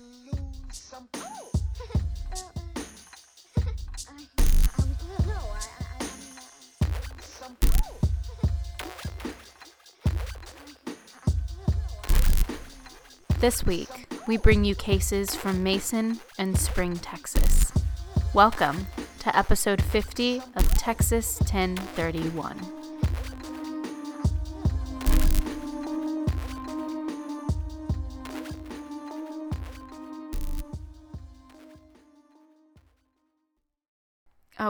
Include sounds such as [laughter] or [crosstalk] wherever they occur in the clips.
lose some. Some. This week, we bring you cases from Mason and Spring, Texas. Welcome to episode 50 of Texas 1031.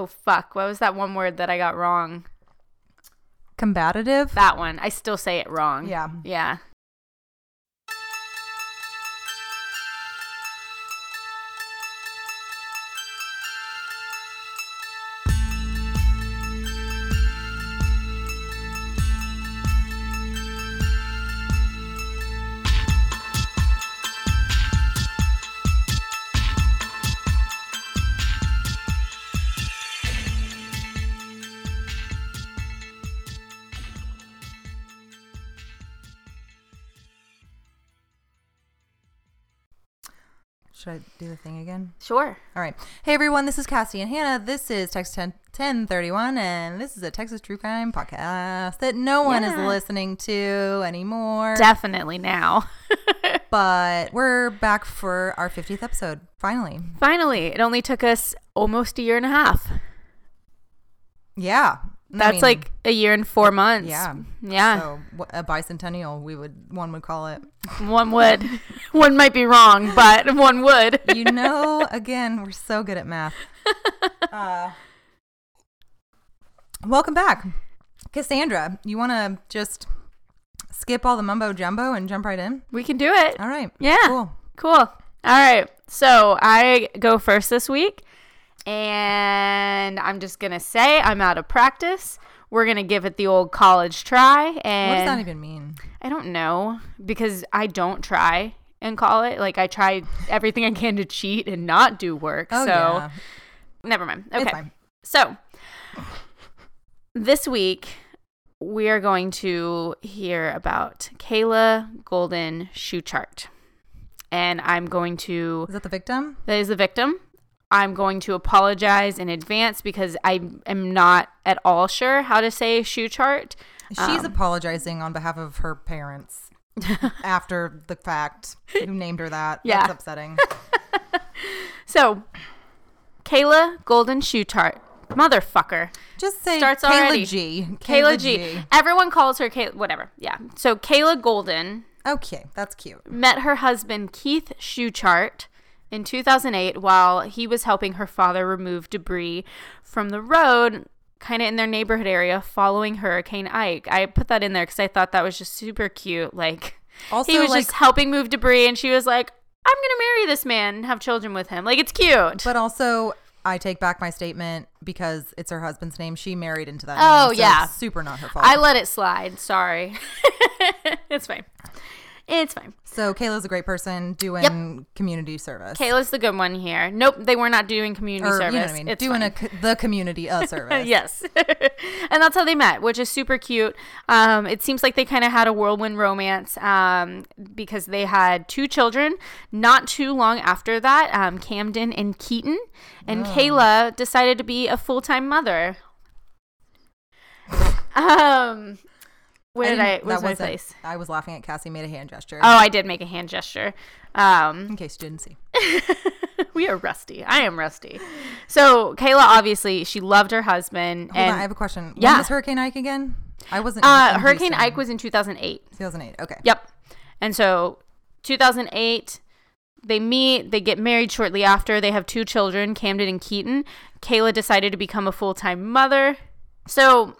Oh, fuck. What was that one word that I got wrong? Combative? That one. I still say it wrong. Yeah. Yeah. Again? Sure. All right. Hey, everyone. This is Cassie and Hannah. This is Texas 10, 1031, and this is a Texas True Crime podcast that no one is listening to anymore. Definitely now. [laughs] but we're back for our 50th episode, finally. Finally, it only took us almost a year and a half. Yeah. That's mean, like a year and four months. Yeah. Yeah. So a bicentennial, we would one would call it. One would. [laughs] one might be wrong, but [laughs] one would. You know, again, we're so good at math. [laughs] Uh, welcome back, Cassandra. You want to just skip all the mumbo jumbo and jump right in? we can do it. All right. Yeah. Cool. Cool. All right. So I go first this week, and I'm just going to say I'm out of practice. We're going to give it the old college try. And What does that even mean? I don't know because I don't try and call it. Like I try everything I can to cheat and not do work. Oh so yeah, never mind. Okay. So this week we are going to hear about Kayla Golden Schuchardt. And I'm going to Is that the victim? that is the victim. I'm going to apologize in advance because I am not at all sure how to say Schuchardt. She's Um, apologizing on behalf of her parents [laughs] after the fact. Who named her that? Yeah. That's upsetting. [laughs] So, Kayla Golden Schuchardt. Motherfucker. Just say Starts Kayla already. G. Kayla G. Everyone calls her Kayla, whatever. Yeah. So, Kayla Golden Okay, that's cute. met her husband Keith Schuchardt in 2008 while he was helping her father remove debris from the road kind of in their neighborhood area following Hurricane Ike. I put that in there cuz I thought that was just super cute like Also, he was like, just helping move debris and she was like I'm going to marry this man and have children with him. Like it's cute. But also, I take back my statement because it's her husband's name. She married into that. Oh, name, so yeah. super not her fault. I let it slide. Sorry. [laughs] it's fine. It's fine. so Kayla's a great person doing community service. Kayla's the good one here. Nope, they were not doing community or, service. you know what I mean? It's doing fine. a, the community a [laughs] service. yes. [laughs] and that's how they met, which is super cute. Um, it seems like they kind of had a whirlwind romance um, because they had two children not too long after that um, Camden and Keaton. And Kayla decided to be a full time mother. [laughs] um, where did I? Where's my face? I was laughing at Cassie made a hand gesture. Oh, I did make a hand gesture. Um, in case you didn't see. [laughs] we are rusty. I am rusty. So Kayla, obviously, she loved her husband. Hold and on, I have a question. Yeah. When was Hurricane Ike again? I wasn't. uh, Hurricane Houston. Ike was in 2008. 2008. Okay. Yep. And so 2008, they meet, they get married shortly after. They have two children, Camden and Keaton. Kayla decided to become a full time mother. So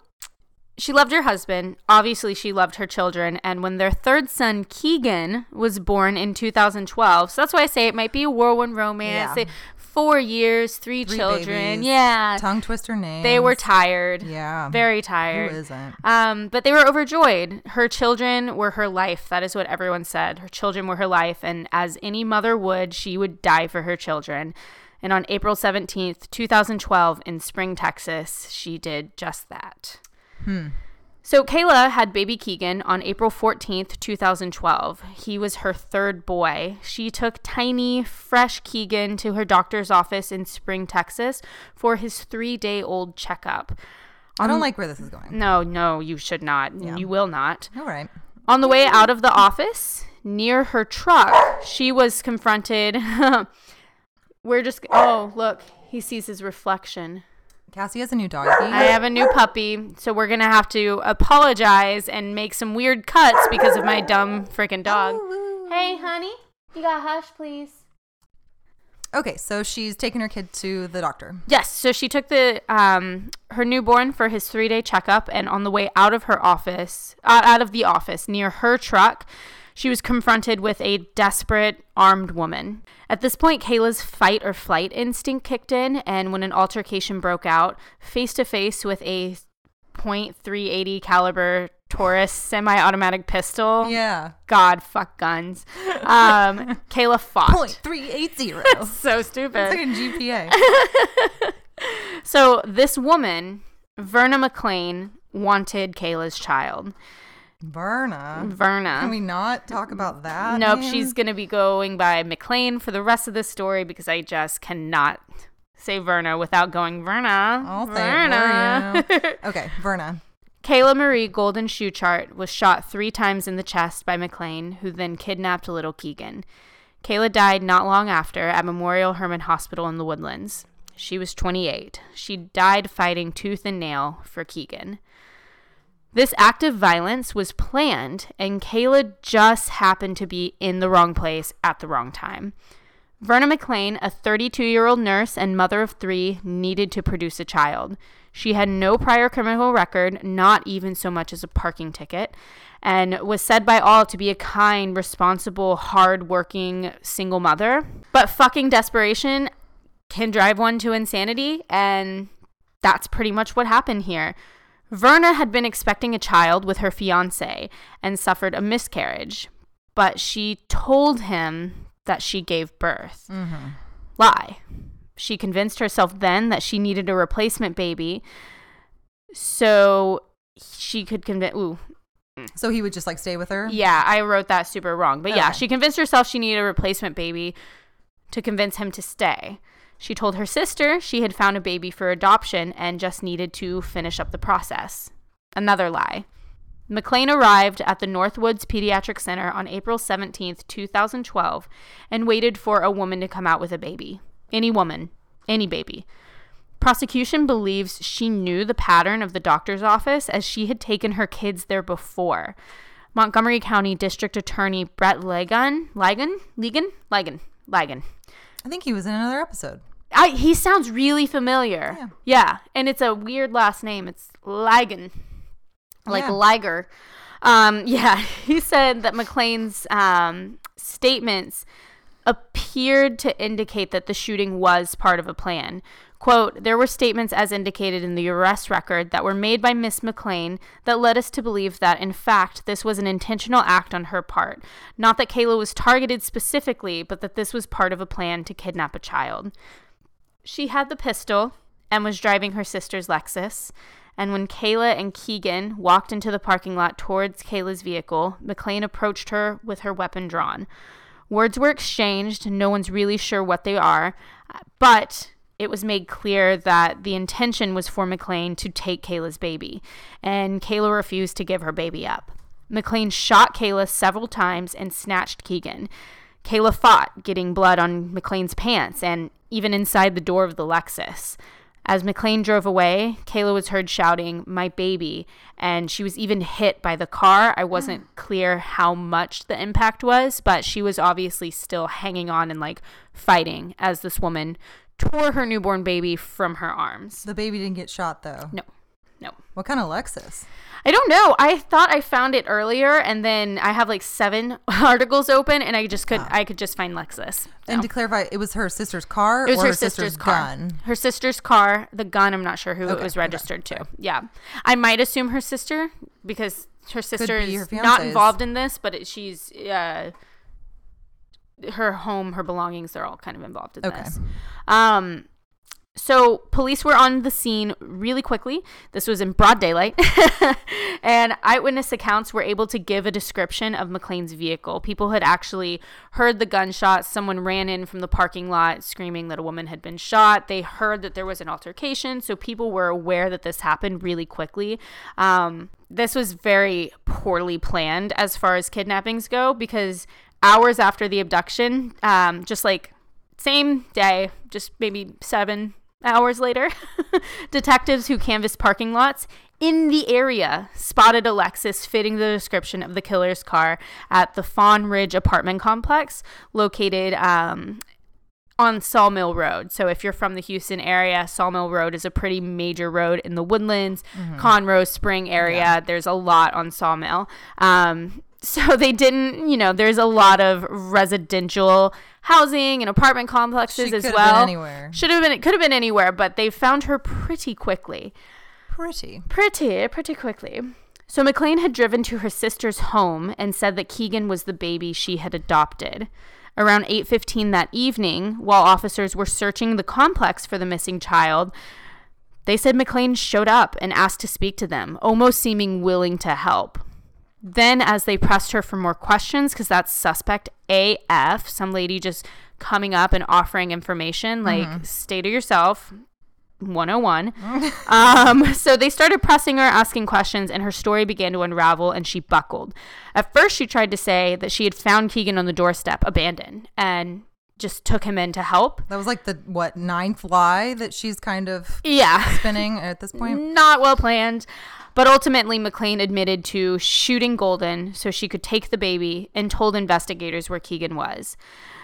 she loved her husband. Obviously, she loved her children. And when their third son, Keegan, was born in 2012, so that's why I say it might be a whirlwind romance. Yeah. They, four years, three, Three children. babies, Yeah. Tongue twister name. They were tired. Yeah. Very tired. isn't? Um, but they were overjoyed. Her children were her life. That is what everyone said. Her children were her life. And as any mother would, she would die for her children. And on April 17th, 2012, in Spring, Texas, she did just that. Hmm. So Kayla had baby Keegan on April 14th, 2012. He was her third boy. She took tiny, fresh Keegan to her doctor's office in Spring, Texas for his three day old checkup. I don't like where this is going. No, no, you should not. Yeah. You will not. All right. On the way out of the office, near her truck, she was confronted. [laughs] We're just. Oh, look. He sees his reflection. Cassie has a new doggy. I have a new puppy, so we're gonna have to apologize and make some weird cuts because of my dumb freaking dog. Hey, honey, you got hush, please. Okay, so she's taking her kid to the doctor. Yes, so she took the um her newborn for his three day checkup, and on the way out of her office, uh, out of the office near her truck, she was confronted with a desperate armed woman. At this point, Kayla's fight or flight instinct kicked in, and when an altercation broke out, face to face with a .380 caliber Taurus semi-automatic pistol. Yeah. God, fuck guns. Um, [laughs] Kayla fought. Point three eight zero. So stupid. like a GPA. [laughs] So this woman, Verna McLean, wanted Kayla's child. Verna. Verna. Can we not talk about that? nope, name? she's going to be going by McLean for the rest of the story because I just cannot say Verna without going Verna. I'll say it for you. [laughs] Okay, Verna. Kayla Marie Golden Schuchardt was shot three times in the chest by McLean, who then kidnapped little Keegan. Kayla died not long after at Memorial Hermann Hospital in the Woodlands. She was 28. She died fighting tooth and nail for Keegan. This act of violence was planned, and Kayla just happened to be in the wrong place at the wrong time. Verna McLean, a 32 year old nurse and mother of three, needed to produce a child. She had no prior criminal record, not even so much as a parking ticket, and was said by all to be a kind, responsible, hard working single mother. But fucking desperation can drive one to insanity, and that's pretty much what happened here. Verna had been expecting a child with her fiance and suffered a miscarriage, but she told him that she gave birth. Mm-hmm. Lie. She convinced herself then that she needed a replacement baby so she could convince. Ooh, So he would just like stay with her. yeah, I wrote that super wrong. But yeah, she convinced herself she needed a replacement baby to convince him to stay. She told her sister she had found a baby for adoption and just needed to finish up the process. Another lie. McLean arrived at the Northwoods Pediatric Center on April 17th, 2012, and waited for a woman to come out with a baby. Any woman, any baby. Prosecution believes she knew the pattern of the doctor's office as she had taken her kids there before. Montgomery County District Attorney Brett Ligon, Ligon, Ligon, Ligon, Ligon. I think he was in another episode. I, he sounds really familiar. Yeah. Yeah, and it's a weird last name. It's Ligon, like Yeah. Liger. Um, [laughs] yeah, he said that McLean's um, statements appeared to indicate that the shooting was part of a plan. Quote, there were statements as indicated in the arrest record that were made by Miss McLean that led us to believe that, in fact, this was an intentional act on her part. Not that Kayla was targeted specifically, but that this was part of a plan to kidnap a child. She had the pistol and was driving her sister's Lexus. And when Kayla and Keegan walked into the parking lot towards Kayla's vehicle, McLean approached her with her weapon drawn. Words were exchanged, no one's really sure what they are, but it was made clear that the intention was for McLean to take Kayla's baby, and Kayla refused to give her baby up. McLean shot Kayla several times and snatched Keegan. Kayla fought, getting blood on McLean's pants and even inside the door of the Lexus. As McLean drove away, Kayla was heard shouting, My baby, and she was even hit by the car. I wasn't [sighs] clear how much the impact was, but she was obviously still hanging on and like fighting as this woman tore her newborn baby from her arms. The baby didn't get shot though. No, no. What kind of Lexus? I don't know. I thought I found it earlier, and then I have like seven [laughs] articles open, and I just could I could just find Lexus. And to clarify, it was her sister's car It was or her, sister's, car. gun. Her sister's car. The gun, I'm not sure who it Okay, was okay, registered to. Yeah, I might assume her sister because her sister be is her not involved in this, but it, she's uh, her home, her belongings, they're all kind of involved in Okay. this. Um, So, police were on the scene really quickly. This was in broad daylight. [laughs] and eyewitness accounts were able to give a description of McLean's vehicle. People had actually heard the gunshots. Someone ran in from the parking lot screaming that a woman had been shot. They heard that there was an altercation. So, people were aware that this happened really quickly. Um, this was very poorly planned as far as kidnappings go because hours after the abduction, um, just like same day, just maybe seven hours later, [laughs] detectives who canvassed parking lots in the area spotted a Lexus fitting the description of the killer's car at the Fawn Ridge apartment complex located um, on Sawmill Road. So if you're from the Houston area, Sawmill Road is a pretty major road in the Woodlands, Conroe, Spring area. Yeah. There's a lot on Sawmill. Um, so [laughs] they didn't, you know, there's a lot of residential housing and apartment complexes She as well. been anywhere. Should have been, it could have been anywhere, but they found her pretty quickly. Pretty. Pretty, pretty quickly. So McLean had driven to her sister's home and said that Keegan was the baby she had adopted. Around 8:15 that evening, while officers were searching the complex for the missing child, they said McLean showed up and asked to speak to them, almost seeming willing to help. Then, as they pressed her for more questions, because that's suspect AF, some lady just coming up and offering information, like, stay to yourself, 101. [laughs] um, so they started pressing her, asking questions, and her story began to unravel, and she buckled. At first, she tried to say that she had found Keegan on the doorstep, abandoned, and just took him in to help. That was like the what ninth lie that she's kind of Yeah. spinning at this point. [laughs] Not well planned. But ultimately, McLean admitted to shooting Golden so she could take the baby and told investigators where Keegan was.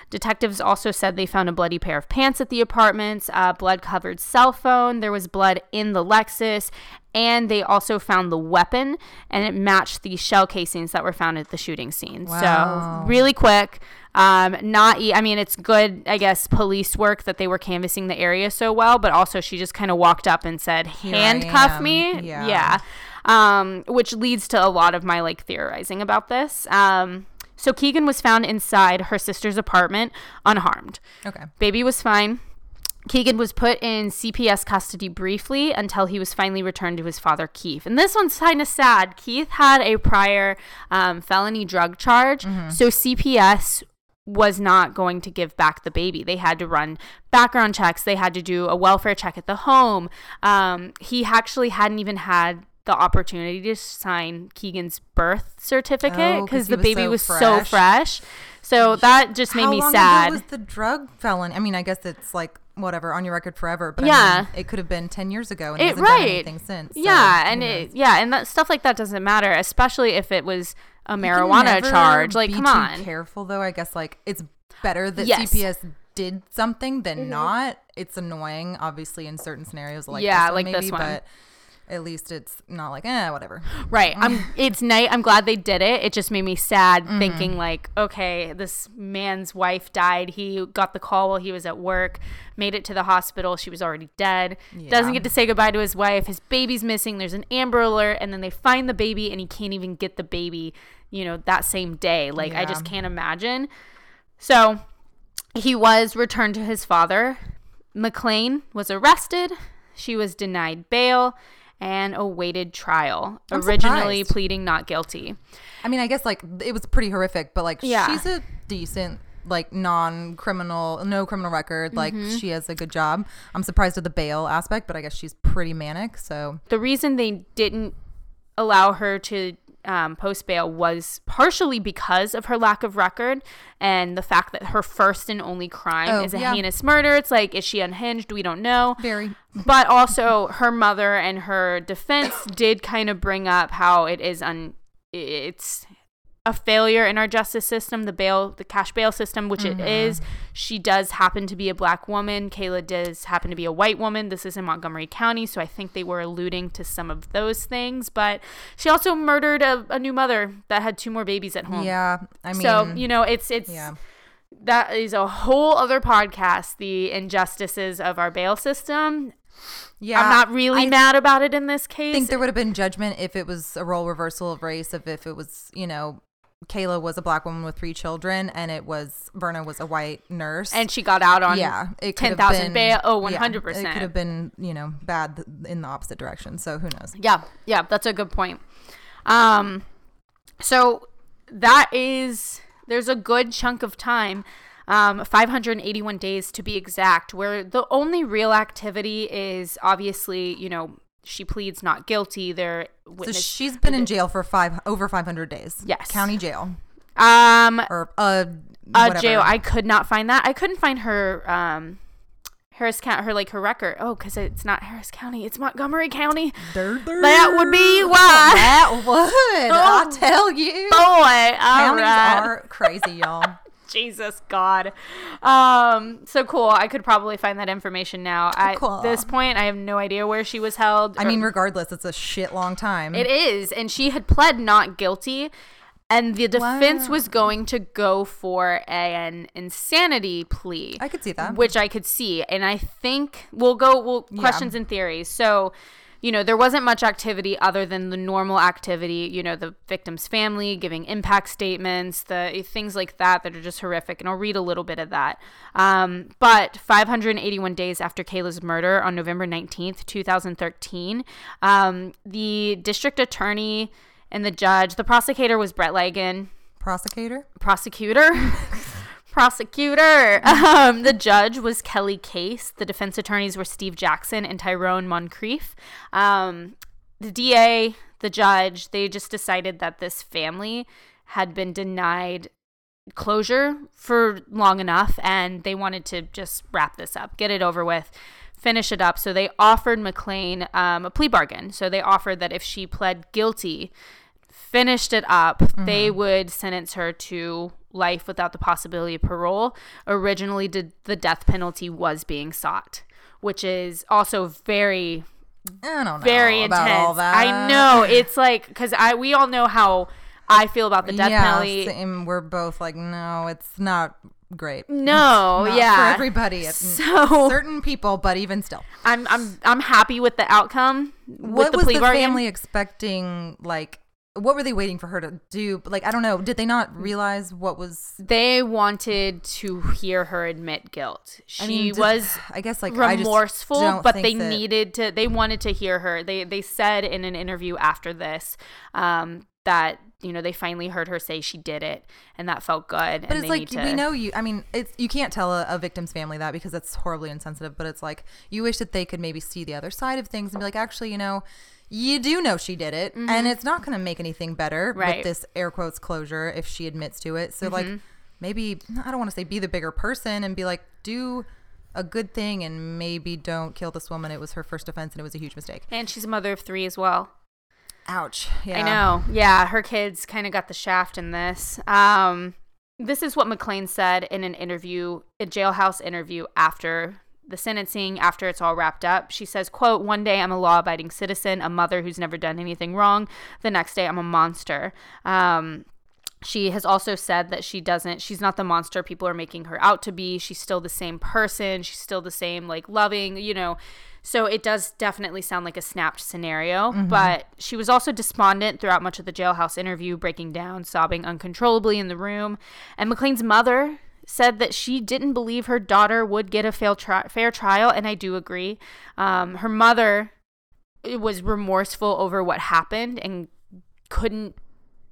Detectives also said they found a bloody pair of pants at the apartments, a blood covered cell phone, there was blood in the Lexus, and they also found the weapon and it matched the shell casings that were found at the shooting scene. Wow. So, really quick. Um, not, e- I mean, it's good, I guess, police work that they were canvassing the area so well, but also she just kind of walked up and said, handcuff me. Yeah. yeah. Um, which leads to a lot of my like theorizing about this. Um, so Keegan was found inside her sister's apartment unharmed. Okay. Baby was fine. Keegan was put in CPS custody briefly until he was finally returned to his father, Keith. And this one's kind of sad. Keith had a prior um, felony drug charge, so CPS was not going to give back the baby. They had to run background checks. They had to do a welfare check at the home. Um, he actually hadn't even had the opportunity to sign Keegan's birth certificate Oh, 'cause because he the was baby so was so fresh. fresh. So that just made How me sad. was the drug felon? I mean, I guess it's like whatever on your record forever, but I Yeah. mean, it could have been ten years ago and It- hasn't done anything since. so yeah, and it, yeah, and that stuff like that doesn't matter, especially if it was a marijuana charge. Like, be come too on. Careful though. I guess like it's better that Yes. Mm-hmm. CPS did something than not. It's annoying, obviously, in certain scenarios like Yeah, this one, like maybe, this one. but at least it's not like eh, whatever. Right. I'm [laughs] it's night. I'm glad they did it. It just made me sad Mm-hmm. thinking like, okay, this man's wife died. He got the call while he was at work, made it to the hospital. She was already dead. Doesn't get to say goodbye to his wife. His baby's missing. There's an Amber alert and then they find the baby and he can't even get the baby, you know, that same day. Like I just can't imagine. So, he was returned to his father. McLean was arrested. She was denied bail and awaited trial, I'm originally surprised. pleading not guilty. I mean, I guess like it was pretty horrific, but like Yeah. she's a decent like non-criminal, no criminal record. Like Mm-hmm. she has a good job. I'm surprised at the bail aspect, but I guess she's pretty manic. So The reason they didn't allow her to um, post bail was partially because of her lack of record and the fact that her first and only crime Oh, is a yeah. heinous murder. It's like, is she unhinged? We don't know. very but also her mother and her defense did kind of bring up how it is un it's a failure in our justice system the bail the cash bail system which it mm-hmm. is she does happen to be a black woman kayla does happen to be a white woman this is in montgomery county so i think they were alluding to some of those things but she also murdered a, a new mother that had two more babies at home yeah. I mean, so you know it's it's yeah. that is a whole other podcast the injustices of our bail system Yeah, I'm not really I mad about it in this case. I think there would have been judgment if it was a role reversal of race, of if it was, you know, Kayla was a black woman with three children, and it was Verna was a white nurse. And she got out on yeah, it could have 10,000 been- bail. Oh, 100%. it could have been you know bad in the opposite direction. So who knows? Yeah, yeah, that's a good point. Um, so that is there's a good chunk of time, um, 581 days to be exact, where the only real activity is obviously, you know, she pleads not guilty. They're So she's been in jail for five over five hundred days. Yes. county jail um, or uh, uh, whatever. jail. I could not find that. I couldn't find her. Um. Harris County, her like her record. Oh, because it's not Harris County, it's Montgomery County. That would be why. That would. I Oh, [laughs] tell you. Boy, Counties right. are crazy, y'all. [laughs] Jesus God. Um, so cool. I could probably find that information now. At Cool. this point, I have no idea where she was held. I mean, regardless, it's a shit long time. it is, and she had pled not guilty, and the defense Wow. was going to go for an insanity plea. I could see that. which I could see, and I think we'll go. We'll questions and theories. So. You know, there wasn't much activity other than the normal activity, you know, the victim's family giving impact statements, the things like that that are just horrific. And I'll read a little bit of that. Um, but 581 days after Kayla's murder on November 19th, 2013, um, the district attorney and the judge, the prosecutor was Brett Ligon, Prosecutor. prosecutor [laughs] prosecutor. [laughs] Um, the judge was kelly case. The defense attorneys were steve jackson and tyrone moncriffe. Um, the da the judge they just decided that this family had been denied closure for long enough and they wanted to just wrap this up get it over with finish it up. So they offered mclean um, a plea bargain. So they offered that if she pled guilty finished it up, they would sentence her to life without the possibility of parole. Originally, did the death penalty was being sought, which is also very, I don't know. very about intense. all that. I know it's like because I we all know how I feel about the death yeah, penalty. same. We're both like, no, it's not great. No, Not yeah, for everybody. It's So certain people, but even still, I'm I'm I'm happy with the outcome with what the was the bargain. family expecting? Like, what were they waiting for her to do? Like, I don't know. Did they not realize what was? They wanted to hear her admit guilt. She I mean, was I guess like remorseful, but they that- needed to. They wanted to hear her. They they said in an interview after this um, that you know they finally heard her say she did it, and that felt good. But and it's like to, we know you. I mean, it's you can't tell a, a victim's family that because it's horribly insensitive. But it's like you wish that they could maybe see the other side of things and be like, actually, you know, you do know she did it, and it's not going to make anything better Mm-hmm. Right. with this air quotes closure if she admits to it. So Mm-hmm. like maybe I don't want to say be the bigger person and be like do a good thing and maybe don't kill this woman. It was her first offense and it was a huge mistake. And she's a mother of three as well. Ouch. Yeah. I know. Yeah, her kids kind of got the shaft in this. Um, this is what McLean said in an interview, a jailhouse interview after the sentencing, after it's all wrapped up. She says, "quote One day I'm a law-abiding citizen, a mother who's never done anything wrong. The next day I'm a monster." Um, she has also said that she doesn't she's not the monster people are making her out to be she's still the same person she's still the same like loving you know so it does definitely sound like a snapped scenario but she was also despondent throughout much of the jailhouse interview breaking down sobbing uncontrollably in the room and mclean's mother said that she didn't believe her daughter would get a fair, tri- fair trial and i do agree. Um, her mother was remorseful over what happened and couldn't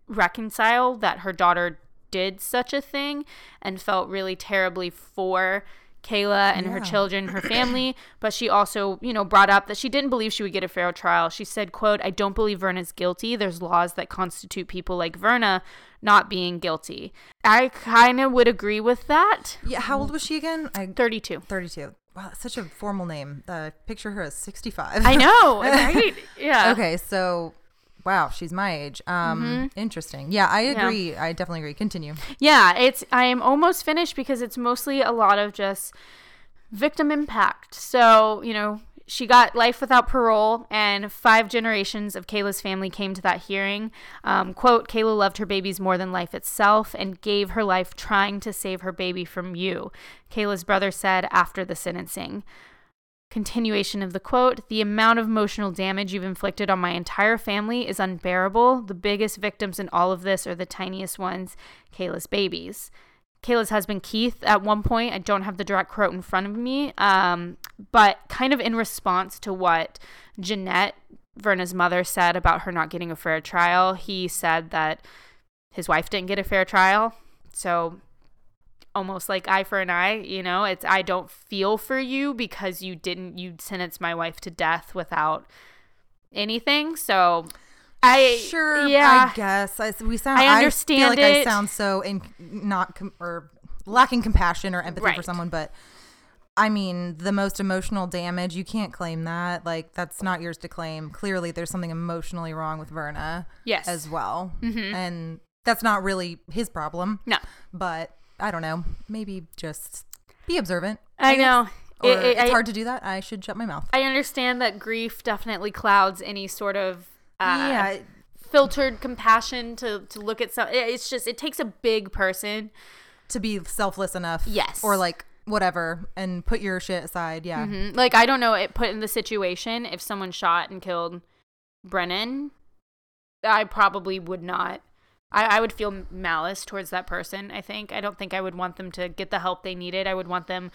reconcile that her daughter did such a thing and felt really terribly for Kayla and her children, her [clears throat] family, but she also, you know, brought up that she didn't believe she would get a fair trial. She said, quote, I don't believe Verna's guilty. There's laws that constitute people like Verna not being guilty. I kind of would agree with that. Yeah. How old was she again? I 32. 32. Wow, that's such a formal name. Uh, picture her as 65. I know, [laughs] right? Yeah. okay, so wow, she's my age. Um, Mm-hmm. interesting. Yeah, I agree. I definitely agree. Continue. Yeah, it's I am almost finished because it's mostly a lot of just victim impact. So, you know, she got life without parole, and five generations of Kayla's family came to that hearing. Um, quote, Kayla loved her babies more than life itself and gave her life trying to save her baby from you, Kayla's brother said after the sentencing. Continuation of the quote The amount of emotional damage you've inflicted on my entire family is unbearable. The biggest victims in all of this are the tiniest ones, Kayla's babies. Kayla's husband Keith, at one point, I don't have the direct quote in front of me, um, but kind of in response to what Jeanette, Verna's mother, said about her not getting a fair trial, he said that his wife didn't get a fair trial. So almost like eye for an eye, you know, it's I don't feel for you because you didn't you sentenced my wife to death without anything. So I sure, yeah, I guess I, we sound. I I understand feel like I sound so in not com- or lacking compassion or empathy for someone, but I mean, the most emotional damage. You can't claim that. Like that's not yours to claim. Clearly, there's something emotionally wrong with Verna yes, as well, Mhm. and that's not really his problem. no, But I don't know. Maybe just be observant. I guess. know. It- it- it's I- hard to do that. I should shut my mouth. I understand that grief definitely clouds any sort of uh, yeah, filtered compassion to to look at some. It's just it takes a big person. to be selfless enough. Yes. Or like whatever, and put your shit aside. Yeah. Mhm. Like I don't know. It put in the situation if someone shot and killed Brennan, I probably would not. I, I would feel malice towards that person. I think I don't think I would want them to get the help they needed. I would want them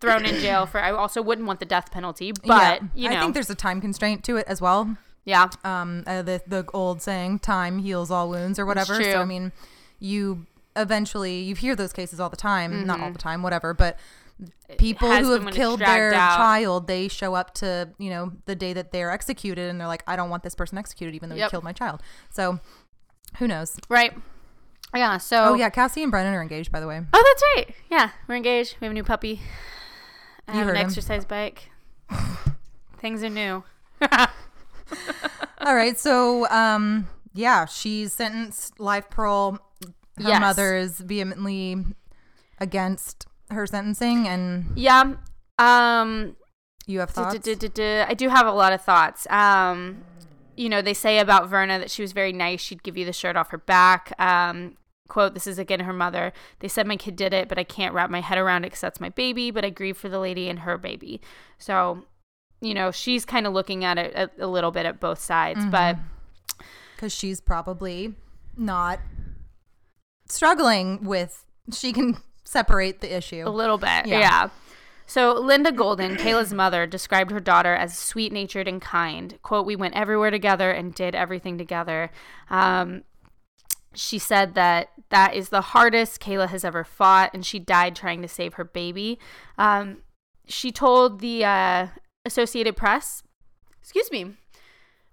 thrown in jail for. I also wouldn't want the death penalty. But Yeah. you know, I think there's a time constraint to it as well. yeah, Um, uh, the the old saying, "Time heals all wounds," or whatever. So. I mean, you eventually you hear those cases all the time. Not Mm-hmm. all the time, whatever. But people who have killed their out. child, they show up to you know the day that they're executed, and they're like, "I don't want this person executed, even though Yep. he killed my child." So who knows? right. Yeah. So Oh yeah, Cassie and Brennan are engaged, by the way. Oh, that's right. Yeah, we're engaged. We have a new puppy. I You have an him. exercise bike. [laughs] Things are new. All right, so [laughs] um, yeah, she's sentenced life parole. Her Yes. mother is vehemently against her sentencing, and yeah. Um. you have thoughts. I do have a lot of thoughts. Um. You know, they say about Verna that she was very nice. She'd give you the shirt off her back. Um. Quote, this is again her mother. They said my kid did it, but I can't wrap my head around it because that's my baby, but I grieve for the lady and her baby. So, you know, she's kind of looking at it a, a little bit at both sides. But because she's probably not struggling with. She can separate the issue. A little bit, Yeah. yeah. So Linda Golden, Kayla's mother, described her daughter as sweet natured and kind. Quote, we went everywhere together and did everything together. Um, she said that that is the hardest Kayla has ever fought, and she died trying to save her baby. Um, she told the uh, Associated Press, excuse me,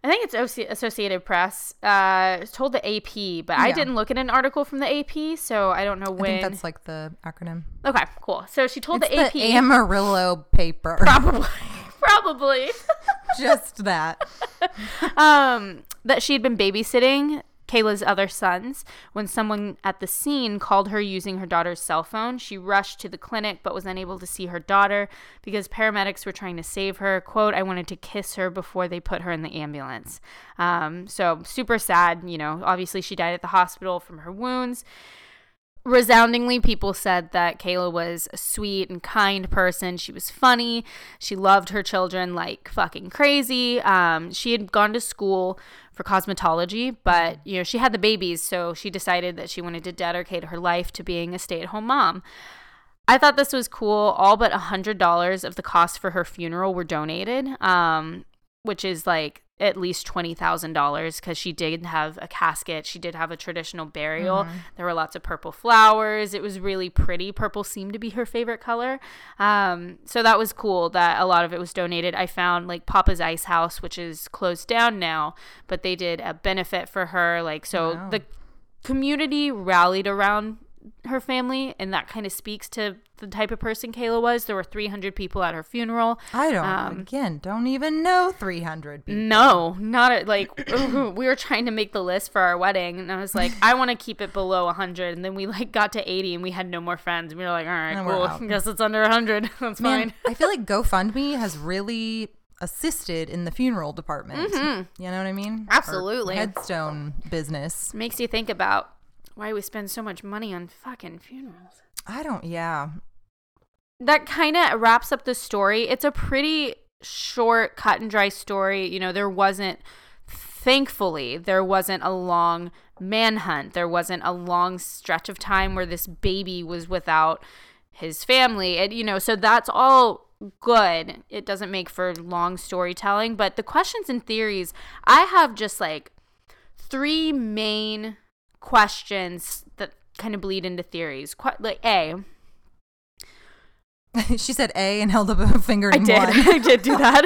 I think it's OC- Associated Press, uh, told the AP, but I didn't look at an article from the AP, so I don't know I when. think that's like the acronym. Okay, cool. So she told It's the AP the Amarillo paper. probably [laughs] probably Just that. [laughs] um that she had been babysitting Kayla's other sons when someone at the scene called her using her daughter's cell phone. She rushed to the clinic but was unable to see her daughter because paramedics were trying to save her. Quote, I wanted to kiss her before they put her in the ambulance. Um, so super sad, you know. Obviously she died at the hospital from her wounds. Resoundingly people said that Kayla was a sweet and kind person. She was funny. She loved her children like fucking crazy. Um, she had gone to school for cosmetology, but you know, she had the babies, so she decided that she wanted to dedicate her life to being a stay-at-home mom. I thought this was cool. All but a hundred dollars of the cost for her funeral were donated, um, which is like at least twenty thousand dollars because she did have a casket. She did have a traditional burial. There were lots of purple flowers. It was really pretty. Purple seemed to be her favorite color. Um, so that was cool that a lot of it was donated. I found like Papa's Ice House, which is closed down now, but they did a benefit for her. Like so, Wow. the community rallied around her family and that kind of speaks to the type of person Kayla was. There were 300 people at her funeral. I don't, Um, again, don't even know 300 people. No, not like [coughs] we were trying to make the list for our wedding and I was like, I want to keep it below 100 and then we like got to 80 and we had no more friends. And we were like, all right, And cool. out. [laughs] Guess it's under 100. [laughs] That's Man, fine. I feel like GoFundMe has really assisted in the funeral department. You know what I mean? Or Mm-hmm. Absolutely. headstone business. Makes you think about why we spend so much money on fucking funerals. I don't, yeah. that kind of wraps up the story. It's a pretty short, cut and dry story. You know, there wasn't, thankfully, there wasn't a long manhunt. There wasn't a long stretch of time where this baby was without his family. And, you know, so that's all good. It doesn't make for long storytelling. But the questions and theories, I have just like three main questions that kind of bleed into theories. Qu- like, A, [laughs] she said A and held up a finger I did. one. [laughs] I did do that.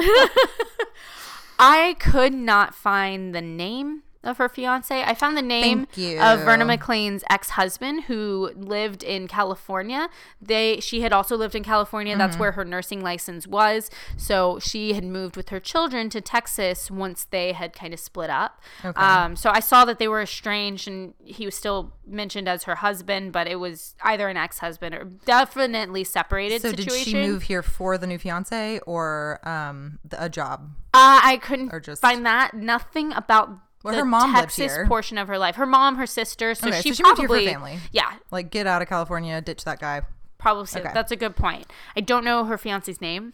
[laughs] I could not find the name of her fiance. I found the name of Verna McLean's ex-husband who lived in California. They she had also lived in California. That's Mm-hmm. where her nursing license was. So she had moved with her children to Texas once they had kind of split up. Okay. Um, so I saw that they were estranged and he was still mentioned as her husband, but it was either an ex-husband or definitely separated So situation. did she move here for the new fiance or um a job? Uh, I couldn't Or just- find that. Nothing about Well, her mom Texas here. portion of her life. Her mom, her sister. So Okay, she so she moved here for probably family. Yeah, Like get out of California, ditch that guy. probably. so. Okay. That's a good point. I don't know her fiance's name.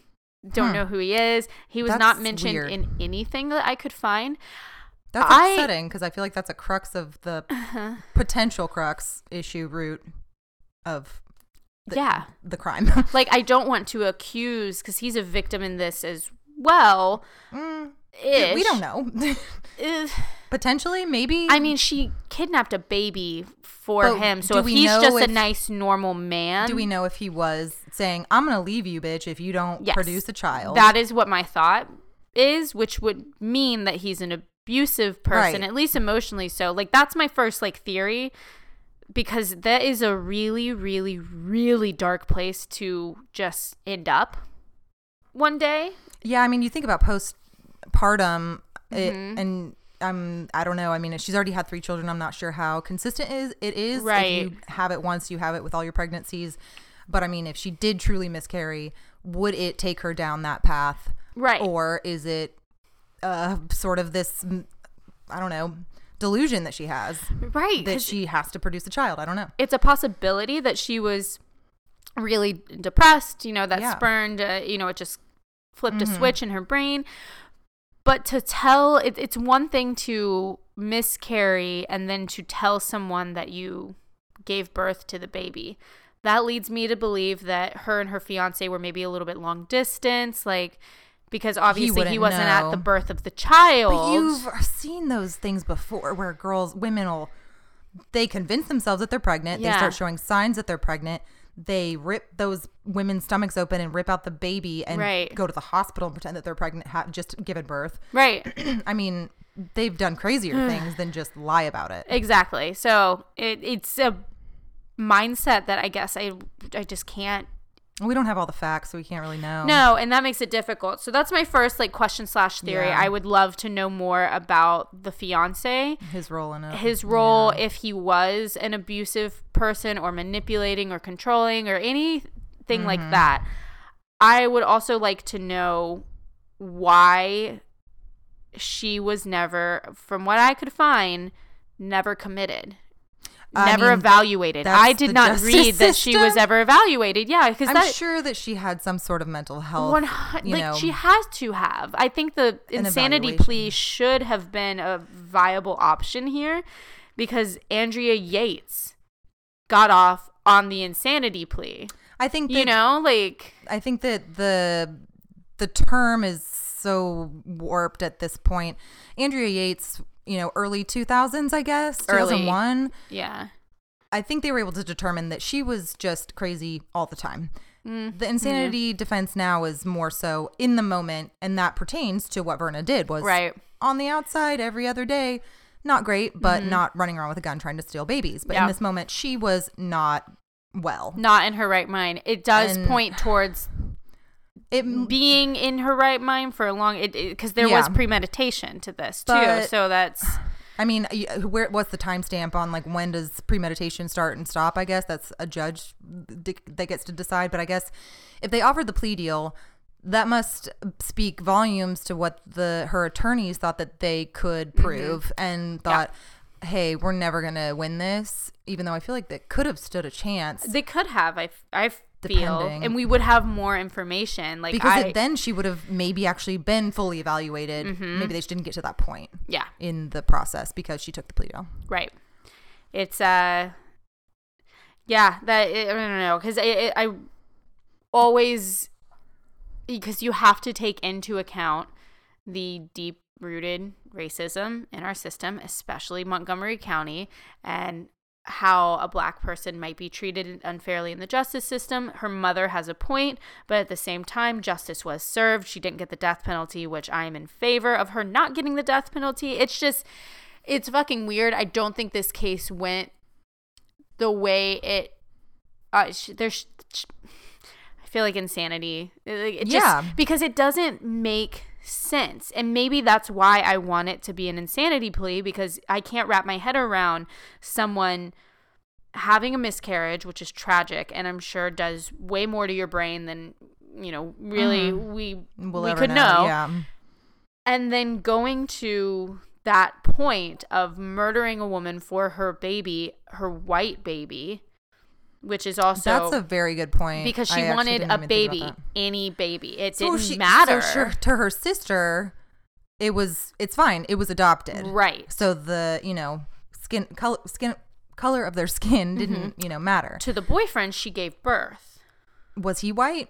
Don't Hmm. know who he is. He was That's not mentioned weird. in anything that I could find. That's I- upsetting because I feel like that's a crux of the potential crux issue root of the, yeah, the crime. [laughs] like I don't want to accuse because he's a victim in this as well. Mm, Ish. we don't know. Eh, [laughs] Potentially, maybe. I mean, she kidnapped a baby for But him. So if he's just a nice, normal man, do we know if he was saying, "I'm gonna leave you, bitch, if you don't Yes. produce a child"? That is what my thought is, which would mean that he's an abusive person, Right. at least emotionally so. Like that's my first like theory because that is a really really really dark place to just end up one day. Yeah, I mean, you think about postpartum, it, Mhm. and um, I don't know. I mean, she's already had three children. I'm not sure how consistent is it is. Right. If you have it once, you have it with all your pregnancies. But I mean, if she did truly miscarry, would it take her down that path, Right. or is it uh, sort of this, I don't know, delusion that she has right. That she has to produce a child? I don't know. it's a possibility that she was really depressed, you know, that Yeah. spurned, uh, you know, it just flipped a Mhm. switch in her brain. But to tell, it, it's one thing to miscarry and then to tell someone that you gave birth to the baby. That leads me to believe that her and her fiance were maybe a little bit long distance, like because obviously he, wouldn't wasn't at the birth of the child. But you've seen those things before where girls, women will, they convince themselves that they're pregnant. They start showing signs that they're pregnant. They rip those women's stomachs open and rip out the baby and Right. go to the hospital and pretend that they're pregnant, ha- just given birth. right. [clears throat] I mean, they've done crazier [sighs] things than just lie about it. Exactly. So it, it's a mindset that I guess I I just can't. We don't have all the facts, so we can't really know. No, and that makes it difficult. So that's my first like question slash theory. Yeah. I would love to know more about the fiance, His role in it. his role, if he was an abusive person or manipulating or controlling or anything like Mm-hmm. that. I would also like to know why she was never, from what I could find, never committed. I Never mean, evaluated. I did not read that she was ever evaluated. Yeah, because I'm that sure that she had some sort of mental health. one you like know, she has to have. I think the insanity evaluation. plea should have been a viable option here because Andrea Yates got off on the insanity plea. I think that You know, like I think that the the term is so warped at this point. Andrea Yates, you know, early 2000s, I guess, Early. 2001. yeah. I think they were able to determine that she was just crazy all the time. Mm, The insanity defense now is more so in the moment, and that pertains to what Verna did was Right. on the outside every other day. Not great, but not running around with a gun trying to steal babies. But in. This moment, she was not well. Not in her right mind. It does And- point towards It being in her right mind for a long it because there was premeditation to this too. So that's I mean, where what's the timestamp on like when does premeditation start and stop? I guess that's a judge that gets to decide. But I guess if they offered the plea deal, that must speak volumes to what the her attorneys thought that they could mm-hmm. prove and thought, hey, we're never gonna win this. Even though I feel like they could have stood a chance. they could have. I I feel Depending. and we would have more information like because I, it, then she would have maybe actually been fully evaluated. Mm-hmm. Maybe they just didn't get to that point yeah in the process because she took the plea deal. right it's uh yeah that i don't know because it, it, i always because you have to take into account the deep rooted racism in our system especially montgomery county and how a black person might be treated unfairly in the justice system. Her mother has a point, but at the same time, justice was served. She didn't get the death penalty, which I am in favor of her not getting the death penalty. It's just, it's fucking weird. I don't think this case went the way it. Uh, sh- there's, sh- I feel like insanity. It, it just, Yeah. because it doesn't make sense. And maybe that's why I want it to be an insanity plea because I can't wrap my head around someone having a miscarriage, which is tragic and I'm sure does way more to your brain than, you know, really mm-hmm. we We'll we could know. Yeah. And then going to that point of murdering a woman for her baby, her white baby, which is also That's a very good point. because she I wanted a even think about baby, any baby. It So didn't she- matter. So sure, to her sister, it was it's fine. It was adopted. Right. So the you know skin color skin color of their skin didn't Mm-hmm. you know matter. To the boyfriend she gave birth. Was he white?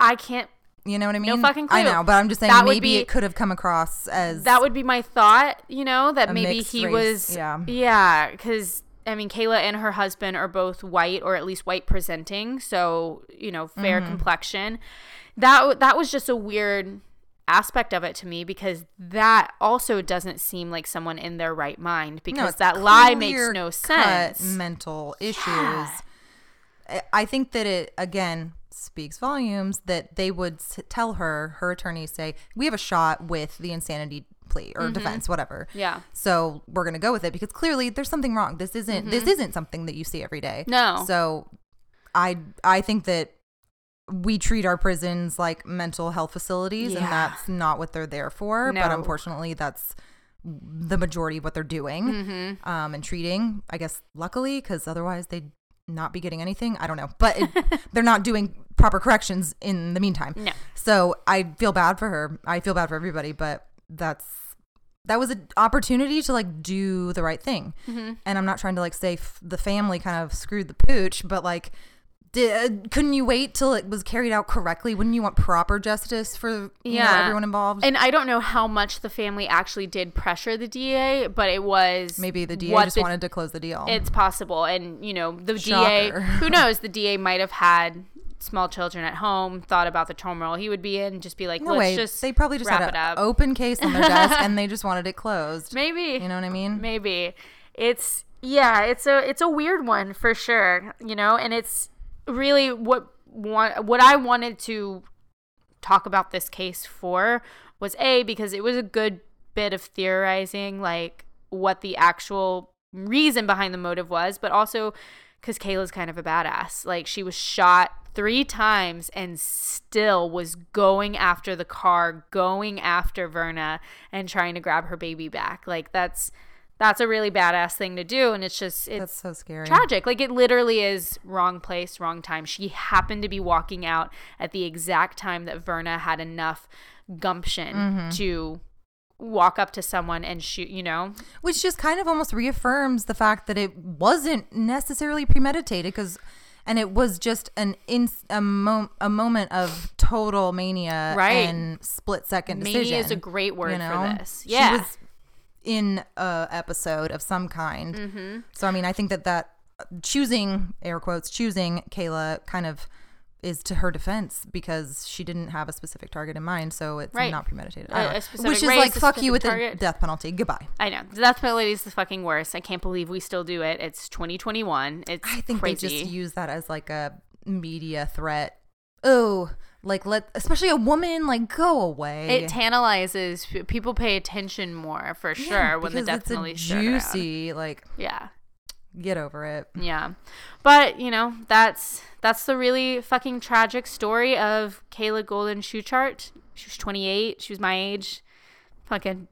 I can't You know what I mean? No fucking clue. I know, but I'm just saying That maybe be- it could have come across as that would be my thought, you know, that maybe he race, was yeah. Yeah, cuz I mean Kayla and her husband are both white or at least white presenting, so, you know, fair Mm-hmm. complexion. That that was just a weird aspect of it to me because that also doesn't seem like someone in their right mind because it's that lie makes no sense. Mental issues. I- I think that it again speaks volumes that they would tell her, her attorneys say, we have a shot with the insanity plea or defense, whatever. Mm-hmm. Yeah. So we're gonna go with it because clearly there's something wrong. This isn't this isn't something that you see every day. Mm-hmm. No. So I I think that we treat our prisons like mental health facilities and that's not what they're there for. But unfortunately that's the majority of what they're doing Mm-hmm. um, and treating. I guess luckily because otherwise they'd not be getting anything. I don't know, but it, [laughs] they're not doing proper corrections in the meantime. No. So I feel bad for her. I feel bad for everybody, but that's that was an opportunity to like do the right thing. Mm-hmm. And I'm not trying to like say f- the family kind of screwed the pooch, but like. Did, couldn't you wait till it was carried out correctly? Wouldn't you want proper justice for you know, Yeah. everyone involved? And I don't know how much the family actually did pressure the DA, but it was Maybe the DA just the- wanted to close the deal. It's possible, and you know the Shocker. DA. [laughs] Who knows? The DA might have had small children at home, thought about the turmoil he would be in, just be like, no let's way. just they probably just wrap had an up. open case on their desk and they just wanted it [laughs] closed. Maybe You know what I mean? maybe it's yeah it's a it's a weird one for sure you know and it's really what what i wanted to talk about this case for was a because it was a good bit of theorizing like what the actual reason behind the motive was but also because kayla's kind of a badass like she was shot three times and still was going after the car going after verna and trying to grab her baby back like that's that's a really badass thing to do and it's just it's That's so scary. tragic. Like it literally is wrong place, wrong time. She happened to be walking out at the exact time that Verna had enough gumption Mm-hmm. to walk up to someone and shoot, you know? Which just kind of almost reaffirms the fact that it wasn't necessarily premeditated because and it was just an in a, mo- a moment of total mania Right. and split second Mania decision. is a great word you for know? this. She Yeah. was in a episode of some kind. Mm-hmm. So I mean, I think that that choosing air quotes choosing Kayla kind of is to her defense because she didn't have a specific target in mind, so it's Right. not premeditated. A- a Which is race, like fuck you with target. the death penalty. Goodbye. I know. The death penalty is the fucking worst. I can't believe we still do it. It's 2021. It's I think crazy. they just use that as like a media threat. Oh, like let especially a woman like go away. it tantalizes people pay attention more for Yeah, sure when the death penalty juicy. Like Yeah. Get over it. Yeah. But, you know, that's that's the really fucking tragic story of Kayla Golden Schuchardt. She was 28. She was my age. Fucking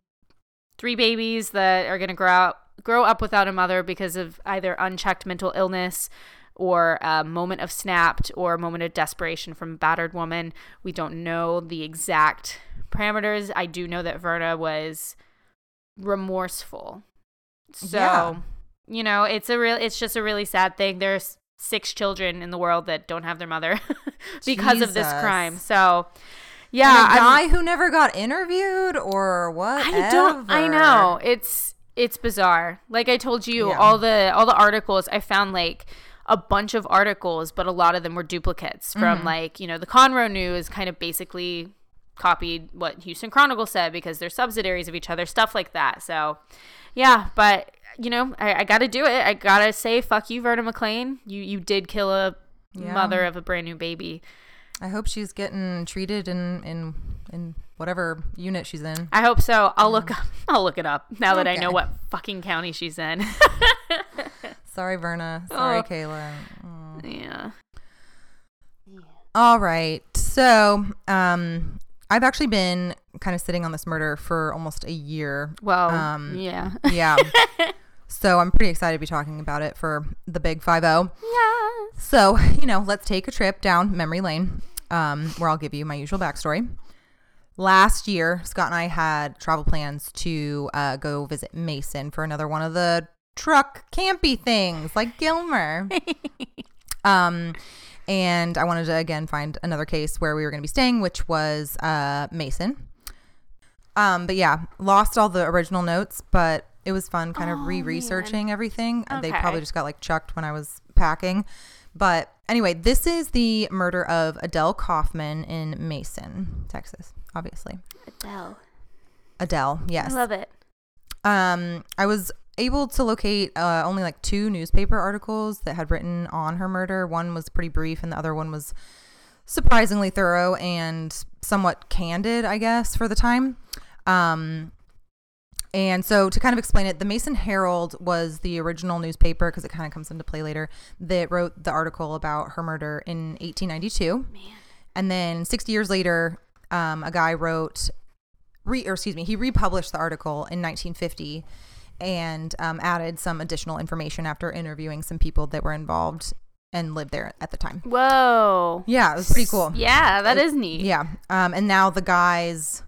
three babies that are going to grow out grow up without a mother because of either unchecked mental illness or a moment of snapped or a moment of desperation from a battered woman. We don't know the exact parameters. I do know that Verna was remorseful. So, Yeah. You know, it's a real it's just a really sad thing. There's six children in the world that don't have their mother [laughs] because of this crime. So, Yeah, yeah, a I'm- guy who never got interviewed or what? I don't. I know it's it's bizarre. Like I told you, Yeah. all the all the articles I found like a bunch of articles, but a lot of them were duplicates from Mm-hmm. like you know the Conroe News kind of basically copied what Houston Chronicle said because they're subsidiaries of each other, stuff like that. So yeah, but you know I, I got to do it. I gotta say fuck you, Verna McClain. You you did kill a Yeah. mother of a brand new baby. I hope she's getting treated in in in whatever unit she's in. I hope so. I'll look up. [laughs] I'll look it up now that I know what fucking county she's in. [laughs] Sorry, Verna. [laughs] Sorry, Oh. Kayla. Mm. yeah. All right. So, um, I've actually been kind of sitting on this murder for almost a year. Well, Um, yeah. Yeah. So I'm pretty excited to be talking about it for the big five zero. Yeah. So, you know, let's take a trip down memory lane, um, where I'll give you my usual backstory. Last year, Scott and I had travel plans to uh, go visit Mason for another one of the truck campy things like Gilmer. [laughs] um, and I wanted to again find another case where we were going to be staying, which was uh, Mason. Um, but yeah, lost all the original notes, but it was fun kind of Oh, re-researching everything. Uh, They probably just got like chucked when I was packing. But anyway, this is the murder of Adele Kaufman in Mason, Texas, obviously. Adele. Adele, yes. I love it. Um, I was able to locate uh, only like two newspaper articles that had written on her murder. One was pretty brief, and the other one was surprisingly thorough and somewhat candid, I guess, for the time. Um, and so to kind of explain it, the Mason Herald was the original newspaper because it kind of comes into play later that wrote the article about her murder in 1892. Man. And then 60 years later, um, a guy wrote, re, or excuse me, he republished the article in 1950 and um, added some additional information after interviewing some people that were involved and lived there at the time. Whoa. Yeah, it was pretty cool. Yeah, that It- is neat. Yeah. Um, and now the guy's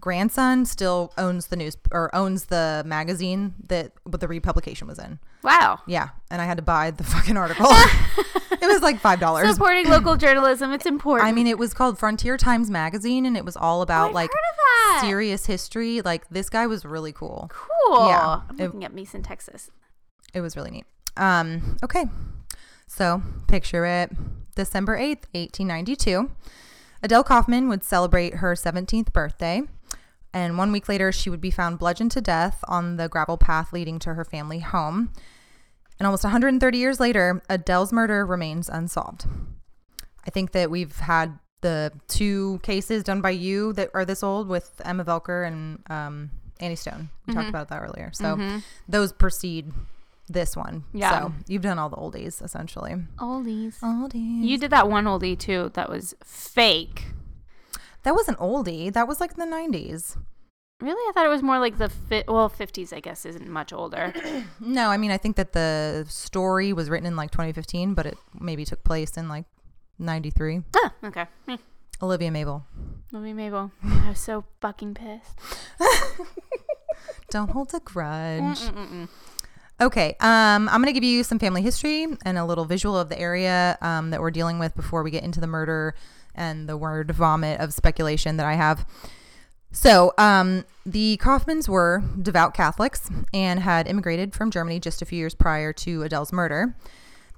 grandson still owns the news or owns the magazine that what the republication was in. Wow. Yeah. And I had to buy the fucking article. [laughs] it was like $5. Supporting local [clears throat] journalism, it's important. I mean, it was called Frontier Times Magazine, and it was all about I've like heard of that. serious history. Like this guy was really cool. Cool. Yeah, I'm it- looking at Mason, Texas. It was really neat. Um, okay, so picture it: December eighth, eighteen ninety-two. Adele Kaufman would celebrate her seventeenth birthday, and one week later, she would be found bludgeoned to death on the gravel path leading to her family home. And almost 130 years later, Adele's murder remains unsolved. I think that we've had the two cases done by you that are this old with Emma Velker and um, Annie Stone. We talked about that earlier. So Mhm. those precede this one. Yeah. So you've done all the oldies essentially. Oldies. Oldies. You did that one oldie too. That was fake. That was an oldie. That was like in the 90s. Really, I thought it was more like the fi- well, fifties. I guess isn't much older. [clears throat] No, I mean, I think that the story was written in like 2015, but it maybe took place in like 93. ah, okay. Hmm. Olivia Mabel. Olivia Mabel. [laughs] I was so fucking pissed. [laughs] Don't hold a grudge. Mm-mm-mm. Okay, um, I'm going to give you some family history and a little visual of the area um, that we're dealing with before we get into the murder and the word vomit of speculation that I have. So, um, the Kaufmans were devout Catholics and had immigrated from Germany just a few years prior to Adele's murder.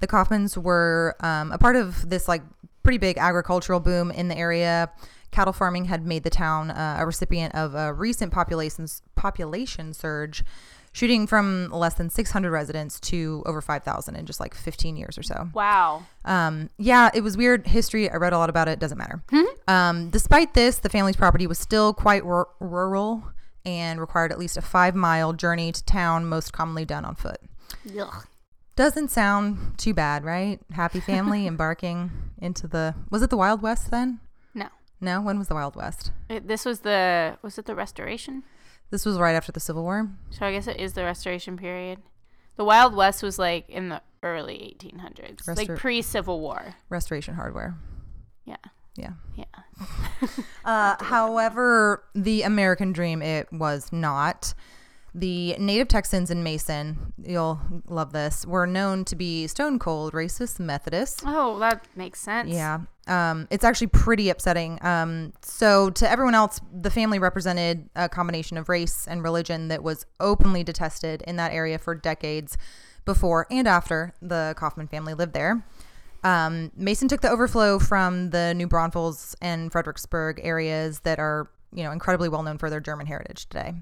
The Kaufmans were um, a part of this like pretty big agricultural boom in the area. Cattle farming had made the town uh, a recipient of a recent population population surge, shooting from less than 600 residents to over 5,000 in just like 15 years or so. Wow. Um, yeah, it was weird history. I read a lot about it. Doesn't matter. Um, despite this, the family's property was still quite rur- rural and required at least a five mile journey to town, most commonly done on foot. Ugh. Doesn't sound too bad, right? Happy family [laughs] embarking into the. Was it the Wild West then? No. No, when was the Wild West? It, this was the was it the restoration? This was right after the Civil War. So I guess it is the restoration period. The Wild West was like in the early 1800s, Restor- like pre Civil War. Restoration hardware. Yeah. Yeah. Yeah. [laughs] [laughs] Uh, however, the American dream, it was not. The native Texans in Mason, you'll love this, were known to be stone cold racist Methodists. Oh, that makes sense. Yeah. Um, it's actually pretty upsetting. Um, so, to everyone else, the family represented a combination of race and religion that was openly detested in that area for decades before and after the Kaufman family lived there. Um, Mason took the overflow from the New Braunfels and Fredericksburg areas that are, you know, incredibly well known for their German heritage today.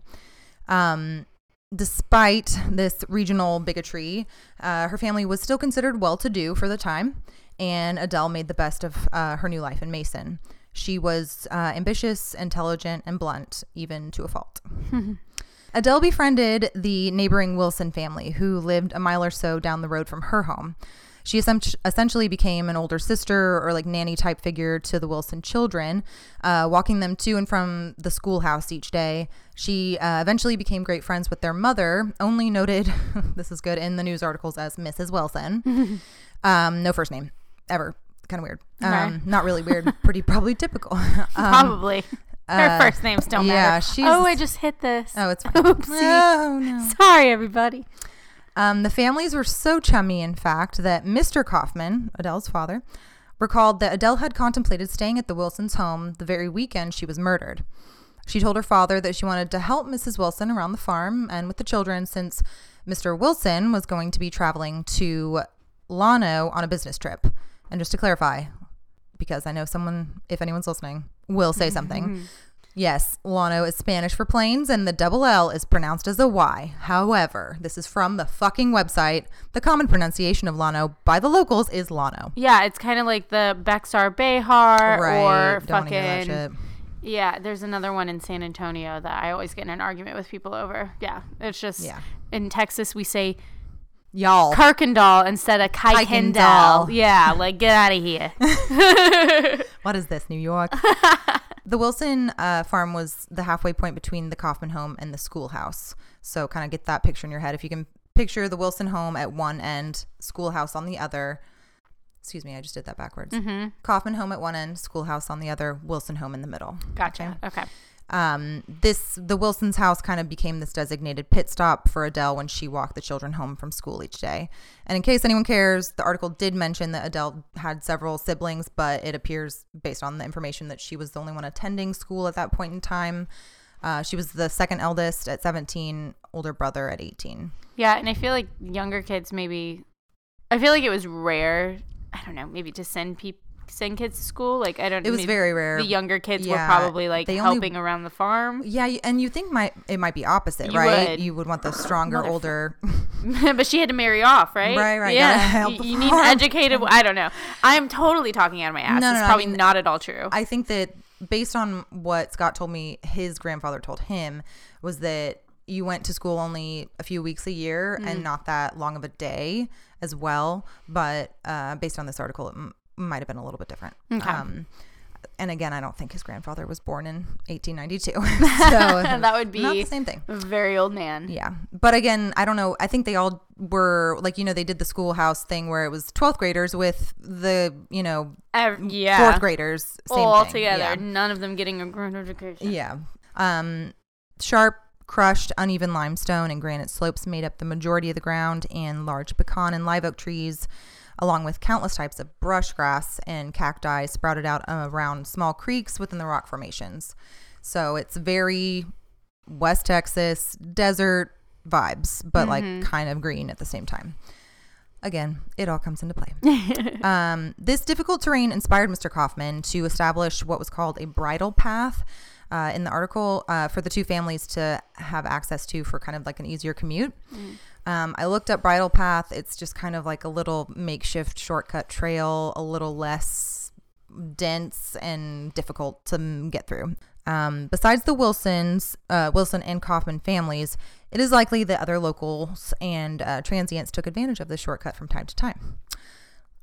Um, despite this regional bigotry, uh, her family was still considered well to do for the time, and Adele made the best of uh, her new life in Mason. She was uh, ambitious, intelligent, and blunt, even to a fault. [laughs] Adele befriended the neighboring Wilson family, who lived a mile or so down the road from her home. She essentially became an older sister or like nanny type figure to the Wilson children, uh, walking them to and from the schoolhouse each day. She uh, eventually became great friends with their mother, only noted, [laughs] this is good, in the news articles as Mrs. Wilson. [laughs] um, no first name, ever. Kind of weird. Um, Okay. Not really weird, [laughs] pretty probably typical. [laughs] Um, Probably. Her uh, first names don't yeah, matter. she's- oh, I just hit this. Oh, it's fine. [laughs] Oopsie. Oh, no. Sorry, everybody. Um, the families were so chummy, in fact, that Mr. Kaufman, Adele's father, recalled that Adele had contemplated staying at the Wilsons' home the very weekend she was murdered. She told her father that she wanted to help Mrs. Wilson around the farm and with the children since Mr. Wilson was going to be traveling to Llano on a business trip. And just to clarify, because I know someone, if anyone's listening, will say something. [laughs] Yes, Llano is Spanish for plains, and the double L is pronounced as a Y. However, this is from the fucking website. The common pronunciation of Llano by the locals is Lano. Yeah, it's kind of like the Bexar Behar or Don't wanna hear that fucking. shit. Yeah, there's another one in San Antonio that I always get in an argument with people over. Yeah, it's just Yeah. in Texas we say Y'all. Kirkendall instead of. Kuykendall. Yeah, like get out of here. [laughs] What is this, New York? [laughs] the Wilson uh, farm was the halfway point between the Kaufman home and the schoolhouse. So, kind of get that picture in your head. If you can picture the Wilson home at one end, schoolhouse on the other. Excuse me, I just did that backwards. Mm-hmm. Kaufman home at one end, schoolhouse on the other, Wilson home in the middle. Gotcha. Okay. Um, this the Wilsons' house kind of became this designated pit stop for Adele when she walked the children home from school each day. And in case anyone cares, the article did mention that Adele had several siblings, but it appears based on the information that she was the only one attending school at that point in time. Uh, she was the second eldest at 17, older brother at 18. Yeah, and I feel like younger kids maybe. I feel like it was rare. I don't know, maybe to send people send kids to school. Like I don't. Know. It was very rare. The younger kids Yeah, were probably like they only- helping around the farm, Yeah, and you think might it might be opposite, You right? would. You would want the stronger, older. [laughs] [laughs] but she had to marry off, right? Right, right, Yeah, help you, you need educated. I don't know. I'm totally talking out of my ass. No, no, it's no, I probably mean, not at all true. I think that based on what Scott told me, his grandfather told him was that you went to school only a few weeks a year Mm. and not that long of a day as well. But uh, based on this article, it m- might have been a little bit different. Okay. Um, and again, I don't think his grandfather was born in 1892. [laughs] so [laughs] that would not be the same thing. very old man. Yeah. But again, I don't know. I think they all were like, you know, they did the schoolhouse thing where it was 12th graders with the, you know, yeah. fourth graders. Same all thing. together. Yeah. None of them getting a grand education. Yeah. Um, sharp, crushed, uneven limestone and granite slopes made up the majority of the ground, and large pecan and live oak trees, along with countless types of brush grass and cacti, sprouted out around small creeks within the rock formations. So it's very West Texas desert vibes, but like kind of green at the same time. Again, it all comes into play. [laughs] um, this difficult terrain inspired Mr. Kaufman to establish what was called a bridle path uh, in the article uh, for the two families to have access to for kind of like an easier commute. Um, I looked up bridle path. It's just kind of like a little makeshift shortcut trail, a little less dense and difficult to get through. Um, besides the Wilsons, uh, Wilson and Kaufman families, it is likely that other locals and uh, transients took advantage of this shortcut from time to time.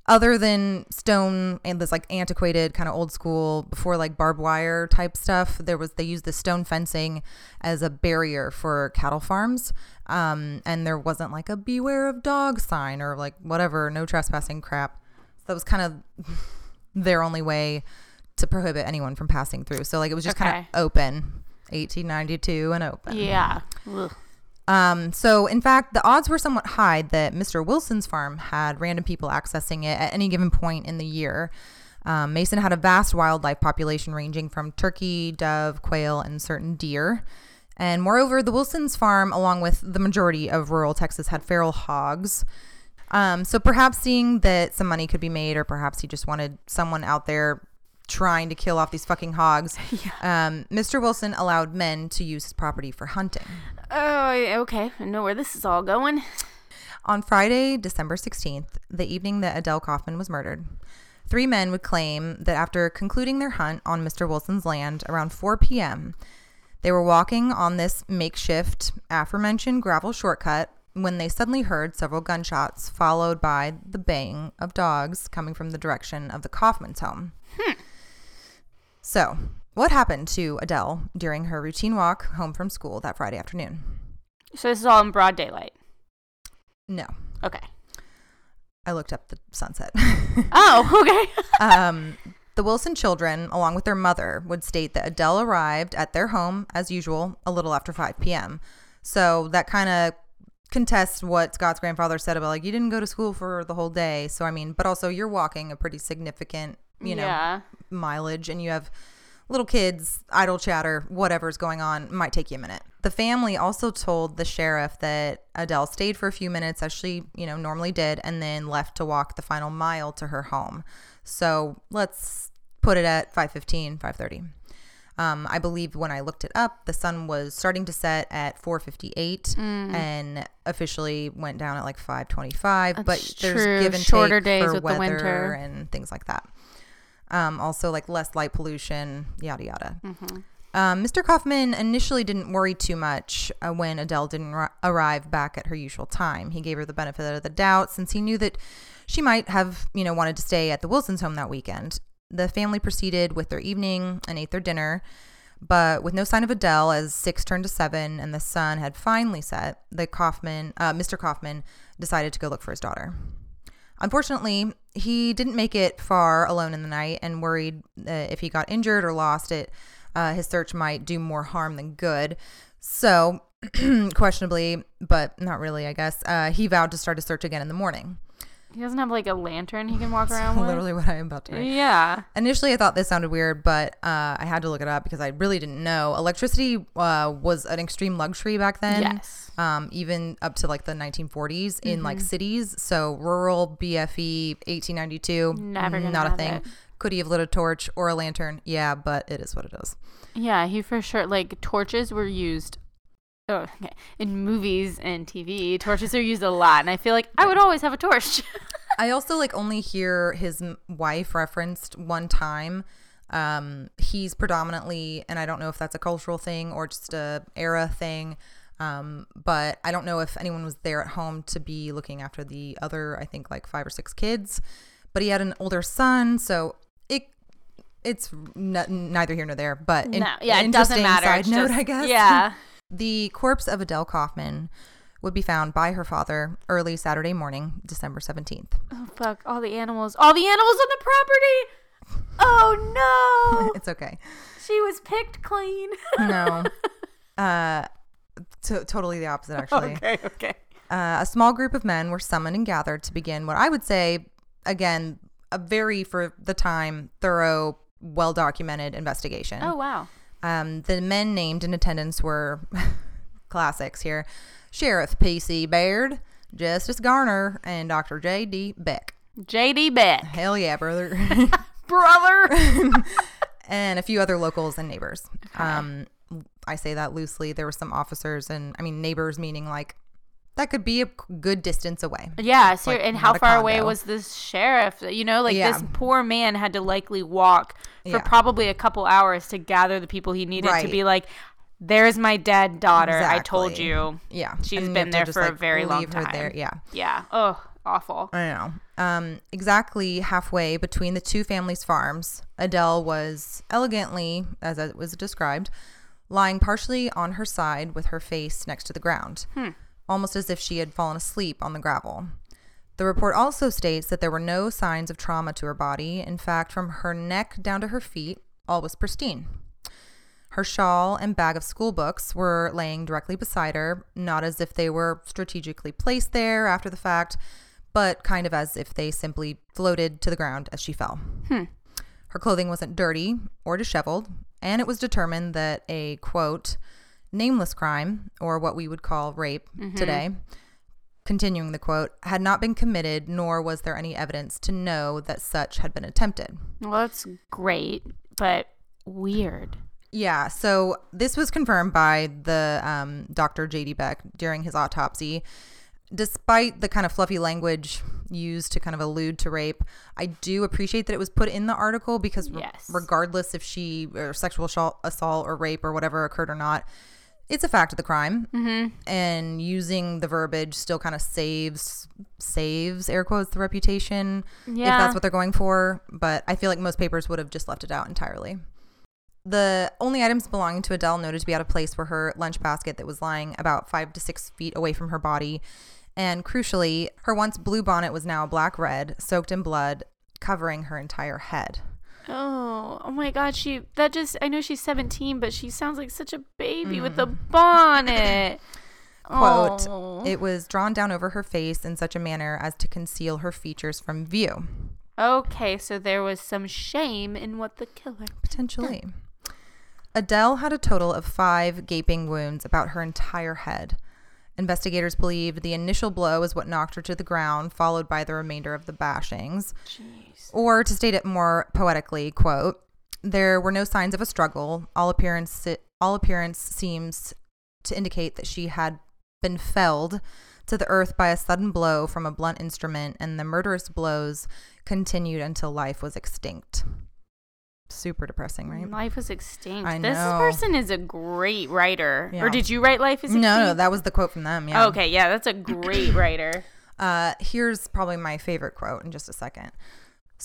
Other than stone and this like antiquated kind of old school before like barbed wire type stuff there was they used the stone fencing as a barrier for cattle farms. Um, and there wasn't like a beware of dog sign or like whatever no trespassing crap. So that was kind of [laughs] their only way to prohibit anyone from passing through. So like it was just kind of open. 1892 and open. Yeah. Ugh. Um, so, in fact, the odds were somewhat high that Mr. Wilson's farm had random people accessing it at any given point in the year. Um, Mason had a vast wildlife population ranging from turkey, dove, quail, and certain deer. And moreover, the Wilson's farm, along with the majority of rural Texas, had feral hogs. Um, so perhaps seeing that some money could be made, or perhaps he just wanted someone out there trying to kill off these fucking hogs, [laughs] yeah. um, Mr. Wilson allowed men to use his property for hunting. Oh, okay. I know where this is all going. On Friday, December 16th, the evening that Adele Kaufman was murdered, three men would claim that after concluding their hunt on Mr. Wilson's land around 4 p.m., they were walking on this makeshift, aforementioned gravel shortcut when they suddenly heard several gunshots, followed by the baying of dogs coming from the direction of the Kaufman's home. So, what happened to Adele during her routine walk home from school that Friday afternoon? So this is all in broad daylight. No. Okay. I looked up the sunset. [laughs] Oh, okay. [laughs] um, the Wilson children, along with their mother, would state that Adele arrived at their home as usual a little after 5 p.m. So that kind of contests what Scott's grandfather said about like you didn't go to school for the whole day. So I mean, but also you're walking a pretty significant, you know, Yeah. mileage and you have little kids, idle chatter, whatever's going on might take you a minute. The family also told the sheriff that Adele stayed for a few minutes as she, you know, normally did and then left to walk the final mile to her home. So, let's put it at 5:15, 5:30. Um, I believe when I looked it up, the sun was starting to set at 4:58 and officially went down at like 5:25. But there's true. give and Shorter days for with the winter. and things like that. Um, also, like less light pollution, yada yada. Mm-hmm. Um, Mr. Kaufman initially didn't worry too much uh, when Adele didn't ri- arrive back at her usual time. He gave her the benefit of the doubt since he knew that she might have, you know, wanted to stay at the Wilsons' home that weekend. The family proceeded with their evening and ate their dinner, but with no sign of Adele as six turned to seven and the sun had finally set, the Kaufman, uh, Mr. Kaufman, decided to go look for his daughter. Unfortunately, he didn't make it far alone in the night and worried uh, if he got injured or lost it, uh, his search might do more harm than good. So, [clears throat] questionably, but not really, I guess, uh, he vowed to start a search again in the morning. He doesn't have like a lantern he can walk [laughs] around with. Literally what I am about to write. Yeah. Initially, I thought this sounded weird, but uh, I had to look it up because I really didn't know. Electricity uh, was an extreme luxury back then. Yes. Um, even up to like the 1940s in like Mm-hmm. cities. So rural BFE 1892, Never not a thing. it. Could he have lit a torch or a lantern? Yeah, but it is what it is. Yeah, he for sure like torches were used oh, okay. in movies and TV. Torches are used a lot, and I feel like I would always have a torch. [laughs] I also like only hear his wife referenced one time. Um, he's predominantly, and I don't know if that's a cultural thing or just a era thing. Um, but I don't know if anyone was there at home to be looking after the other, I think like five or six kids. But he had an older son, so it it's n- neither here nor there. But in- no, yeah, it doesn't matter. Side note, just- I guess. Yeah. [laughs] The corpse of Adele Kaufman would be found by her father early Saturday morning, December 17th. Oh fuck! All the animals, all the animals on the property. Oh no! [laughs] it's okay. she was picked clean. No. [laughs] uh, to- totally the opposite, actually. okay, okay. Uh, a small group of men were summoned and gathered to begin what I would say, again, a very, for the time, thorough, well documented investigation. Oh wow. Um, the men named in attendance were [laughs] classics here Sheriff P.C. Baird, Justice Garner, and Dr. J.D. Beck. JD Beck, Hell yeah, brother. [laughs] [laughs] brother. and a few other locals and neighbors. Um, I say that loosely. There were some officers and I mean neighbors, meaning like that could be a good distance away. Yeah, ser- Like, and how far away was this sheriff? You know, like Yeah. this poor man had to likely walk for Yeah. probably a couple hours to gather the people he needed to be like, "There's my dead daughter. I told you." Yeah, She's And been there for a very long time. There. Yeah. Yeah. Oh, awful. I know. Um, exactly halfway between the two families' farms, Adele was elegantly, as it was described, lying partially on her side with her face next to the ground, almost as if she had fallen asleep on the gravel. The report also states that there were no signs of trauma to her body. In fact, from her neck down to her feet, all was pristine. Her shawl and bag of school books were laying directly beside her, not as if they were strategically placed there after the fact, but kind of as if they simply floated to the ground as she fell. Hmm. Her clothing wasn't dirty or disheveled, and it was determined that a quote, nameless crime, or what we would call rape today, continuing the quote, had not been committed, nor was there any evidence to know that such had been attempted. Well, that's great, but weird. Yeah, so this was confirmed by the um, Dr. J.D. Beck during his autopsy. Despite the kind of fluffy language used to kind of allude to rape, I do appreciate that it was put in the article because, re- Yes. regardless if she or sexual assault or rape or whatever occurred or not, it's a fact of the crime, mm-hmm. and using the verbiage still kind of saves saves air quotes the reputation if that's what they're going for. But I feel like most papers would have just left it out entirely. The only items belonging to Adele noted to be out of place were her lunch basket that was lying about five to six feet away from her body. And crucially, her once blue bonnet was now black red, soaked in blood, covering her entire head. Oh, oh my God! She that just I know she's seventeen, but she sounds like such a baby with Mm. the bonnet. [laughs] Quote, Oh. it was drawn down over her face in such a manner as to conceal her features from view. Okay, so there was some shame in what the killer. Potentially. Adele had a total of five gaping wounds about her entire head. Investigators believe the initial blow is what knocked her to the ground, followed by the remainder of the bashings. Jeez. Or to state it more poetically, quote, there were no signs of a struggle. All appearance all appearance seems to indicate that she had been felled to the earth by a sudden blow from a blunt instrument, and the murderous blows continued until life was extinct. Super depressing, right? Life was extinct. I This know. person is a great writer. Yeah. Or did you write Life is No, no, that was the quote from them. Yeah. Okay, yeah, that's a great writer. [clears throat] Uh, here's probably my favorite quote in just a second.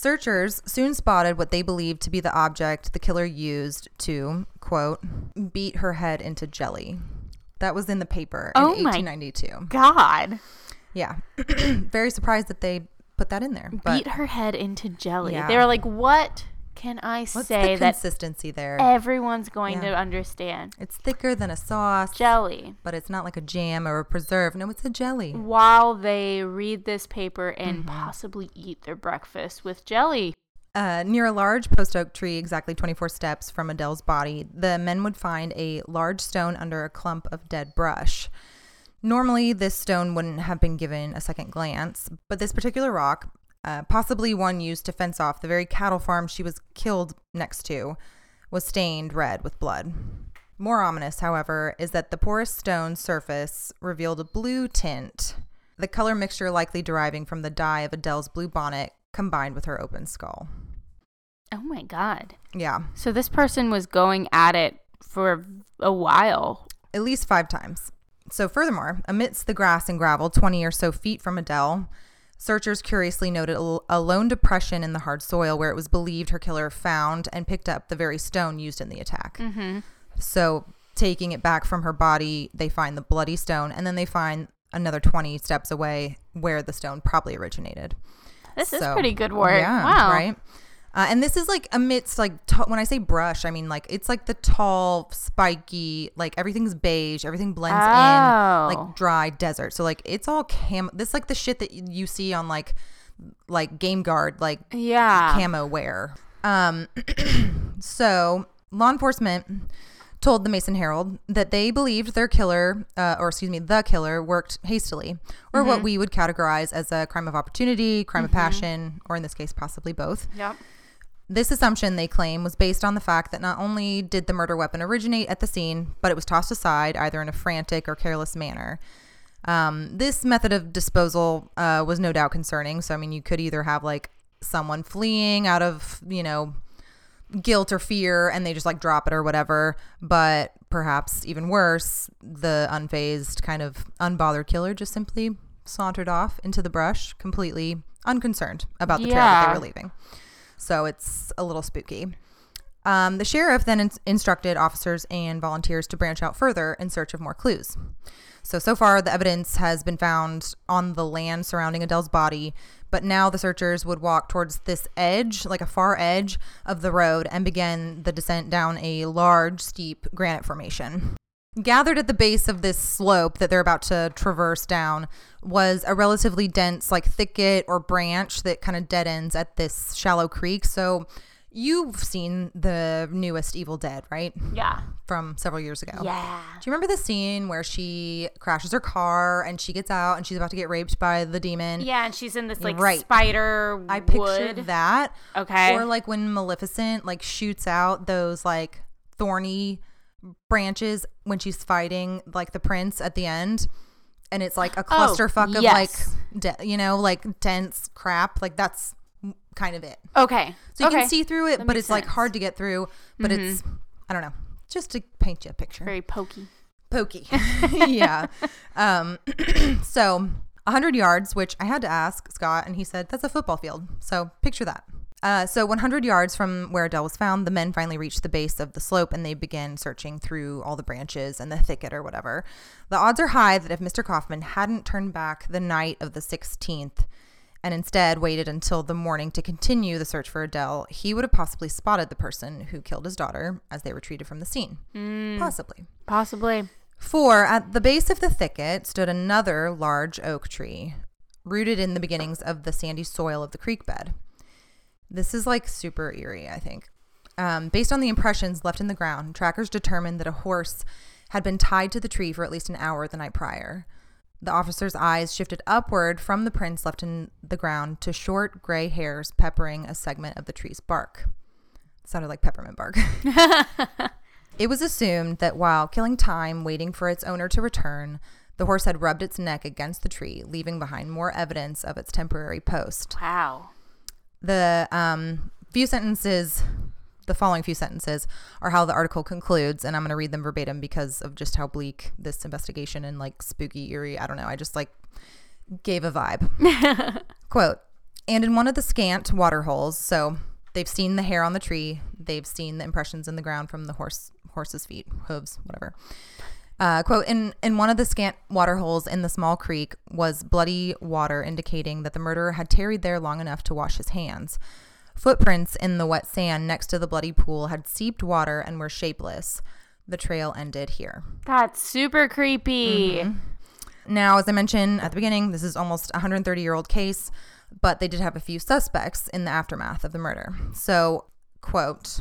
Searchers soon spotted what they believed to be the object the killer used to, quote, beat her head into jelly. That was in the paper in Oh my 1892. God. Yeah. [clears throat] Very surprised that they put that in there. But Beat her head into jelly. Yeah. They were like, what can I what's say the that consistency there? everyone's going Yeah. to understand? It's thicker than a sauce, Jelly. but it's not like a jam or a preserve. No, it's a jelly. While they read this paper and Mm-hmm. possibly eat their breakfast with jelly. Uh, near a large post oak tree, exactly 24 steps from Adele's body, the men would find a large stone under a clump of dead brush. Normally, this stone wouldn't have been given a second glance, but this particular rock, uh, possibly one used to fence off the very cattle farm she was killed next to, was stained red with blood. More ominous, however, is that the porous stone surface revealed a blue tint, the color mixture likely deriving from the dye of Adele's blue bonnet combined with her open skull. Oh my God. Yeah, So this person was going at it for a while. at least five times. So, furthermore, amidst the grass and gravel 20 or so feet from Adele, searchers curiously noted a, lone depression in the hard soil where it was believed her killer found and picked up the very stone used in the attack. Mm-hmm. So, taking it back from her body, they find the bloody stone and then they find another 20 steps away where the stone probably originated. This is pretty good work. Yeah, wow. right. Uh, and this is like amidst like ta- when I say brush, I mean like it's like the tall, spiky, like everything's beige, everything blends in, Oh. like dry desert. So like it's all cam. This like the shit that you see on like like Game Guard, like Yeah. camo wear. Um, [clears throat] so law enforcement told the Mason Herald that they believed their killer, uh, or excuse me, the killer worked hastily, or what we would categorize as a crime of opportunity, crime of passion, or in this case, possibly both. Yep. This assumption, they claim, was based on the fact that not only did the murder weapon originate at the scene, but it was tossed aside either in a frantic or careless manner. Um, this method of disposal uh, was no doubt concerning. So, I mean, you could either have like someone fleeing out of, you know, guilt or fear and they just like drop it or whatever. But perhaps even worse, the unfazed, kind of unbothered killer just simply sauntered off into the brush, completely unconcerned about the trail that they were leaving. So it's a little spooky. Um, the sheriff then ins- instructed officers and volunteers to branch out further in search of more clues. So, so far, the evidence has been found on the land surrounding Adele's body, but now the searchers would walk towards this edge, like a far edge of the road, and begin the descent down a large, steep granite formation. Gathered at the base of this slope that they're about to traverse down was a relatively dense, like thicket or branch that kind of dead ends at this shallow creek. So, you've seen the newest Evil Dead, right? Yeah. From several years ago. Yeah. Do you remember the scene where she crashes her car and she gets out and she's about to get raped by the demon? Yeah, and she's in this like Right. spider I pictured wood. that. Okay. Or like when Maleficent like shoots out those like thorny branches when she's fighting like the prince at the end. And it's like a clusterfuck of Oh, yes. like, de- you know, like dense crap. Like that's kind of it. okay. So you okay. can see through it, That but it's like sense. Mm-hmm. hard to get through. But it's, I don't know, just to paint you a picture. very pokey. pokey. [laughs] [laughs] yeah. Um, [clears throat] so 100 yards, which I had to ask Scott, and he said that's a football field. So picture that. Uh, so 100 yards from where Adele was found, the men finally reached the base of the slope and they began searching through all the branches and the thicket or whatever. The odds are high that if Mr. Kaufman hadn't turned back the night of the 16th and instead waited until the morning to continue the search for Adele, he would have possibly spotted the person who killed his daughter as they retreated from the scene. Possibly. Possibly. For at the base of the thicket stood another large oak tree, rooted in the beginnings of the sandy soil of the creek bed. This is like super eerie, I think. Um, based on the impressions left in the ground, trackers determined that a horse had been tied to the tree for at least an hour the night prior. The officer's eyes shifted upward from the prints left in the ground to short gray hairs peppering a segment of the tree's bark. It sounded like peppermint bark. [laughs] It was assumed that while killing time waiting for its owner to return, the horse had rubbed its neck against the tree, leaving behind more evidence of its temporary post. Wow. The um, few sentences, the following few sentences, are how the article concludes, and I'm going to read them verbatim because of just how bleak this investigation and like spooky, eerie. I don't know. I just like gave a vibe. [laughs] Quote, and in one of the scant water holes, so they've seen the hair on the tree, they've seen the impressions in the ground from the horse horse's feet, hooves, whatever. Uh, quote, in, in one of the scant water holes in the small creek was bloody water indicating that the murderer had tarried there long enough to wash his hands. Footprints in the wet sand next to the bloody pool had seeped water and were shapeless. The trail ended here. That's super creepy. Mm-hmm. Now, as I mentioned at the beginning, this is almost a 130 year old case, but they did have a few suspects in the aftermath of the murder. So, quote,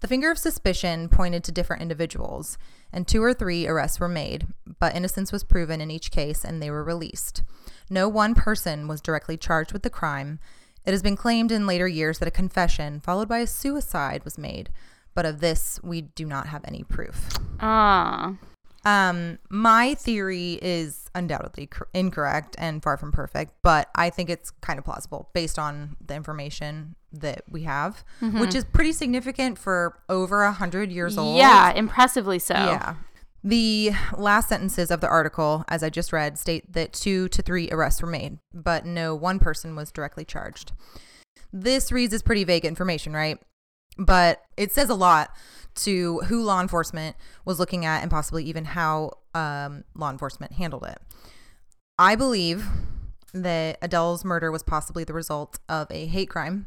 the finger of suspicion pointed to different individuals, and two or three arrests were made, but innocence was proven in each case and they were released. No one person was directly charged with the crime. It has been claimed in later years that a confession, followed by a suicide, was made, but of this we do not have any proof. Ah. Um, my theory is undoubtedly cor- incorrect and far from perfect, but I think it's kind of plausible based on the information that we have, which is pretty significant for over a hundred years old. Yeah, impressively so. Yeah. The last sentences of the article, as I just read, state that two to three arrests were made, but no one person was directly charged. This reads as pretty vague information, right? But it says a lot to who law enforcement was looking at and possibly even how um, law enforcement handled it. I believe that Adele's murder was possibly the result of a hate crime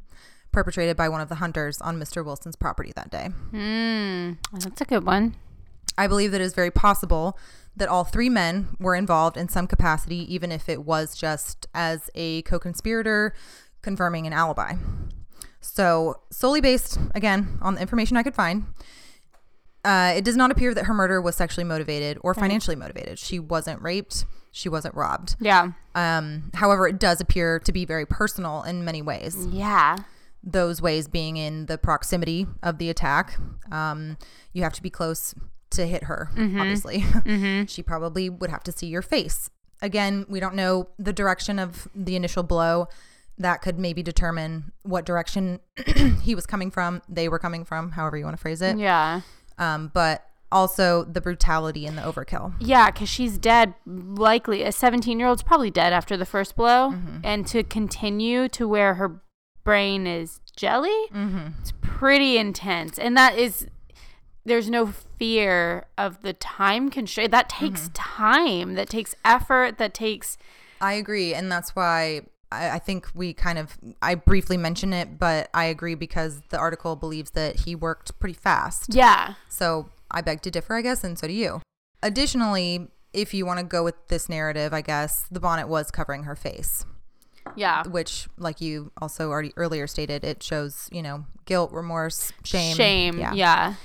perpetrated by one of the hunters on Mr. Wilson's property that day. Hmm. That's a good one. I believe that it is very possible that all three men were involved in some capacity, even if it was just as a co conspirator confirming an alibi. So, solely based, again, on the information I could find, uh, it does not appear that her murder was sexually motivated or financially motivated. She wasn't raped, she wasn't robbed. Yeah. Um, however, it does appear to be very personal in many ways Yeah. those ways being in the proximity of the attack. Um, you have to be close to hit her, obviously. [laughs] she probably would have to see your face. Again, we don't know the direction of the initial blow. That could maybe determine what direction [clears throat] he was coming from, they were coming from, however you want to phrase it. Yeah. Um, but also the brutality and the overkill. Yeah, because she's dead. Likely, a 17 year old's probably dead after the first blow. Mm-hmm. And to continue to where her brain is jelly, mm-hmm. it's pretty intense. And that is, there's no fear of the time constraint. That takes mm-hmm. time, that takes effort, that takes. I agree, and that's why I, I think we kind of I briefly mention it, but I agree because the article believes that he worked pretty fast. Yeah. So I beg to differ, I guess, and so do you. Additionally, if you want to go with this narrative, I guess the bonnet was covering her face, Yeah. which, like you also already earlier stated, it shows you know guilt, remorse, shame. Shame. Yeah.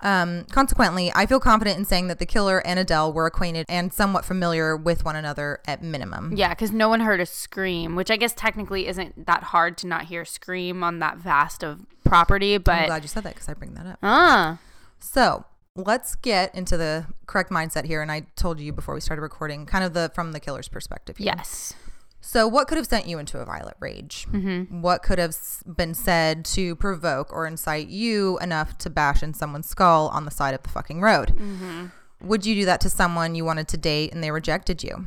Um, consequently, I feel confident in saying that the killer and Adele were acquainted and somewhat familiar with one another at minimum. Yeah, because no one heard a scream, which I guess technically isn't that hard to not hear scream on that vast of property. But I'm glad you said that because I bring that up. ah, So let's get into the correct mindset here. And I told you before we started recording, kind of the from the killer's perspective. Here. yes, So what could have sent you into a violent rage? Mm-hmm. What could have been said to provoke or incite you enough to bash in someone's skull on the side of the fucking road? Mm-hmm. Would you do that to someone you wanted to date and they rejected you?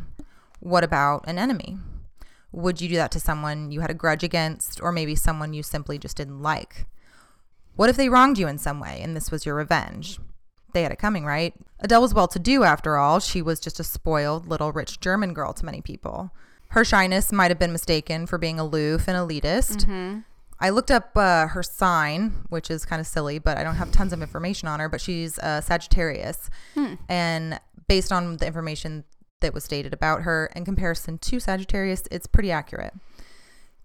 What about an enemy? Would you do that to someone you had a grudge against or maybe someone you simply just didn't like? What if they wronged you in some way and this was your revenge? They had it coming, right? Adele was well to do after all. She was just a spoiled little rich German girl to many people. Her shyness might have been mistaken for being aloof and elitist. I looked up uh, her sign, which is kind of silly, but I don't have tons of information on her. But she's uh, Sagittarius, and based on the information that was stated about her in comparison to Sagittarius, it's pretty accurate.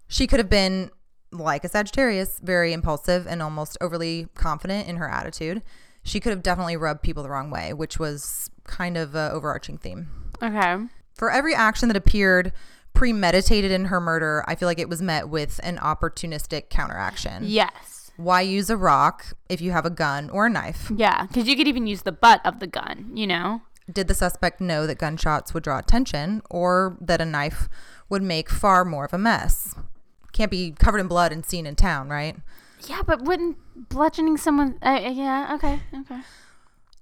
She could have been like a Sagittarius, very impulsive and almost overly confident in her attitude. She could have definitely rubbed people the wrong way, which was kind of an overarching theme. okay, For every action that appeared premeditated in her murder, I feel like it was met with an opportunistic counteraction. yes, Why use a rock if you have a gun or a knife? yeah, because you could even use the butt of the gun. You know. Did the suspect know that gunshots would draw attention or that a knife would make far more of a mess? Can't be covered in blood and seen in town, right? Yeah, but wouldn't bludgeoning someone? Uh, yeah. Okay. Okay.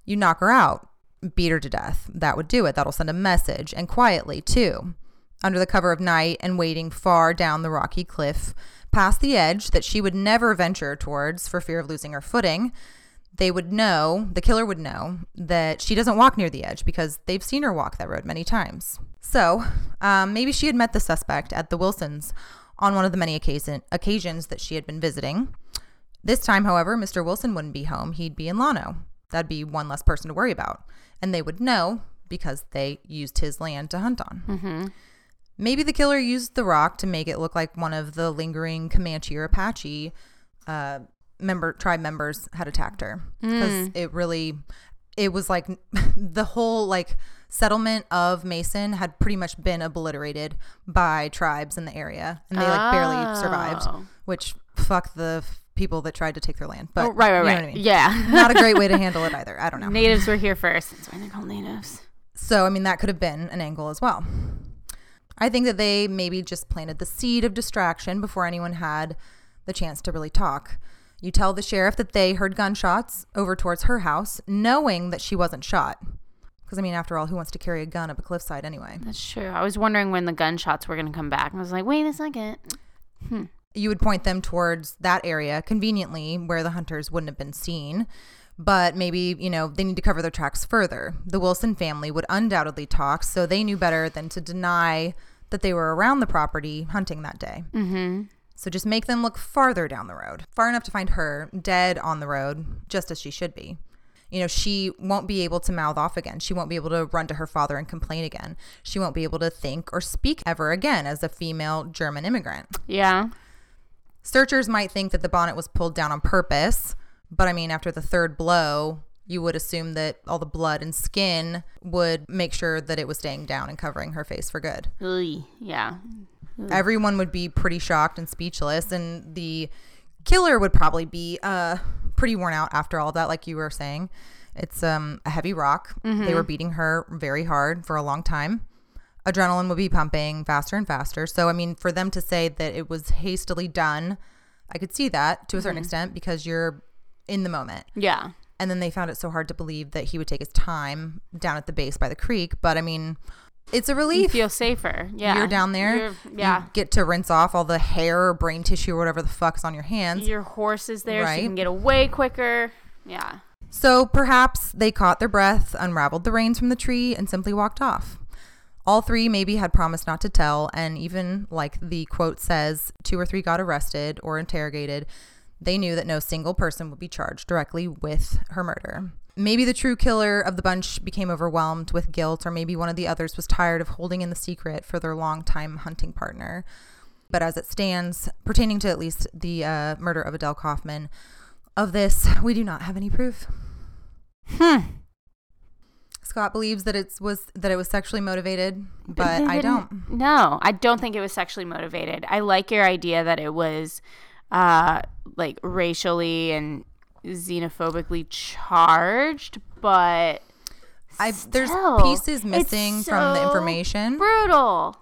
You knock her out, beat her to death. That would do it. That'll send a message, and quietly, too. Under the cover of night and waiting far down the rocky cliff, past the edge that she would never venture towards for fear of losing her footing, they would know, the killer would know, that she doesn't walk near the edge because they've seen her walk that road many times. So, um, maybe she had met the suspect at the Wilsons on one of the many occasion, occasions that she had been visiting. This time, however, Mr. Wilson wouldn't be home. He'd be in Llano. That'd be one less person to worry about. And they would know because they used his land to hunt on. Mm-hmm. Maybe the killer used the rock to make it look like one of the lingering Comanche or Apache uh, member tribe members had attacked her because it really, it was like [laughs] the whole like settlement of Mason had pretty much been obliterated by tribes in the area, and they like barely survived. Oh. Which fuck the people that tried to take their land. But Oh, right. Right. you know Right. what I mean? Yeah. [laughs] Not a great way to [laughs] handle it either. I don't know. Natives were here first. That's why they're called natives. So, I mean, that could have been an angle as well. I think that they maybe just planted the seed of distraction before anyone had the chance to really talk. You tell the sheriff that they heard gunshots over towards her house, knowing that she wasn't shot. Because, I mean, after all, who wants to carry a gun up a cliffside anyway? That's true. I was wondering when the gunshots were going to come back. I was like, wait a second. Hmm. You would point them towards that area conveniently where the hunters wouldn't have been seen. But maybe, you know, they need to cover their tracks further. The Wilson family would undoubtedly talk, so they knew better than to deny that they were around the property hunting that day. Mm-hmm. So just make them look farther down the road, far enough to find her dead on the road, just as she should be. You know, she won't be able to mouth off again. She won't be able to run to her father and complain again. She won't be able to think or speak ever again as a female German immigrant. Yeah. Searchers might think that the bonnet was pulled down on purpose, but I mean, after the third blow, you would assume that all the blood and skin would make sure that it was staying down and covering her face for good. Ugh. Yeah. Everyone would be pretty shocked and speechless, and the killer would probably be uh, pretty worn out after all that, like you were saying. It's um, a heavy rock. They were beating her very hard for a long time. Adrenaline would be pumping faster and faster. So, I mean, for them to say that it was hastily done, I could see that to a certain mm-hmm. extent because you're in the moment. Yeah. And then they found it so hard to believe that he would take his time down at the base by the creek. But I mean, it's a relief. You feel safer. Yeah. You're down there. You're- yeah. You get to rinse off all the hair or brain tissue or whatever the fuck's on your hands. Your horse is there so you can get away quicker. Yeah. So perhaps they caught their breath, unraveled the reins from the tree, and simply walked off. All three maybe had promised not to tell, and even like the quote says, two or three got arrested or interrogated. They knew that no single person would be charged directly with her murder. Maybe the true killer of the bunch became overwhelmed with guilt, or maybe one of the others was tired of holding in the secret for their longtime hunting partner. But as it stands, pertaining to at least the uh, murder of Adele Kaufman, of this, we do not have any proof. Hmm. Scott believes that it was that it was sexually motivated, but I [laughs] don't. No, I don't think it was sexually motivated. I like your idea that it was uh like racially and xenophobically charged, but I there's pieces missing from the information. brutal.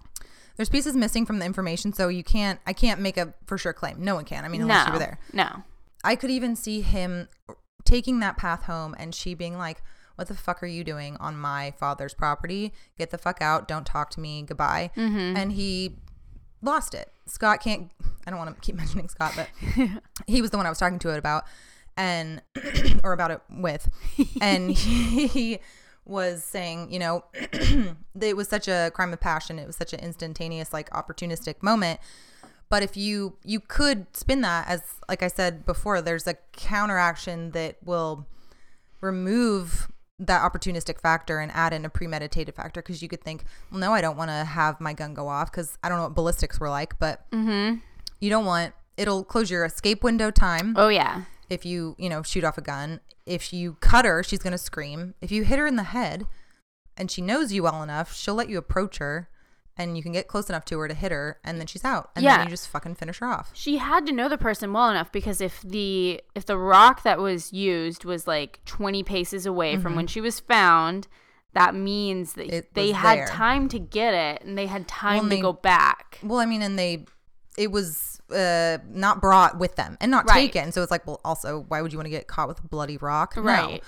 There's pieces missing from the information, so you can't. I can't make a for sure claim. No one can. I mean, unless you No. were there. No. I could even see him taking that path home, and she being like, "What the fuck are you doing on my father's property? Get the fuck out! Don't talk to me. Goodbye." Mm-hmm. And he lost it. Scott can't. I don't want to keep [laughs] mentioning Scott, but [laughs] he was the one I was talking to it about, and [clears throat] or about it with, [laughs] and he was saying, you know, [clears throat] it was such a crime of passion. It was such an instantaneous, like opportunistic moment. But if you you could spin that as like I said before, there's a counteraction that will remove that opportunistic factor and add in a premeditated factor because you could think, well, no, I don't want to have my gun go off because I don't know what ballistics were like, but Mm-hmm. you don't want it'll close your escape window time Oh yeah. if you you know shoot off a gun. If you cut her, she's gonna scream. If you hit her in the head, and she knows you well enough, she'll let you approach her. And you can get close enough to her to hit her, and then she's out. And Yeah. then you just fucking finish her off. She had to know the person well enough because if the if the rock that was used was like 20 paces away from when she was found, that means that Mm-hmm. It they had there. time to get it and they had time Well, to go back. Well, I mean, and they, it was uh, not brought with them and not Right. taken. So it's like, well, also, why would you want to get caught with a bloody rock? No. Right.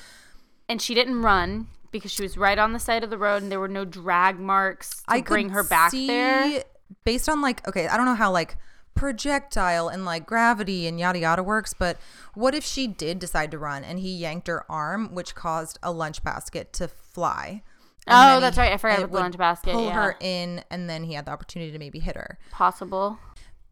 And she didn't run because she was right on the side of the road and there were no drag marks to I bring her back see, there. Based on like, okay, I don't know how like projectile and like gravity and yada yada works, but what if she did decide to run and he yanked her arm, which caused a lunch basket to fly? And Oh, that's right. I forgot about the lunch basket, Pull yeah. her in, and then he had the opportunity to maybe hit her. Possible.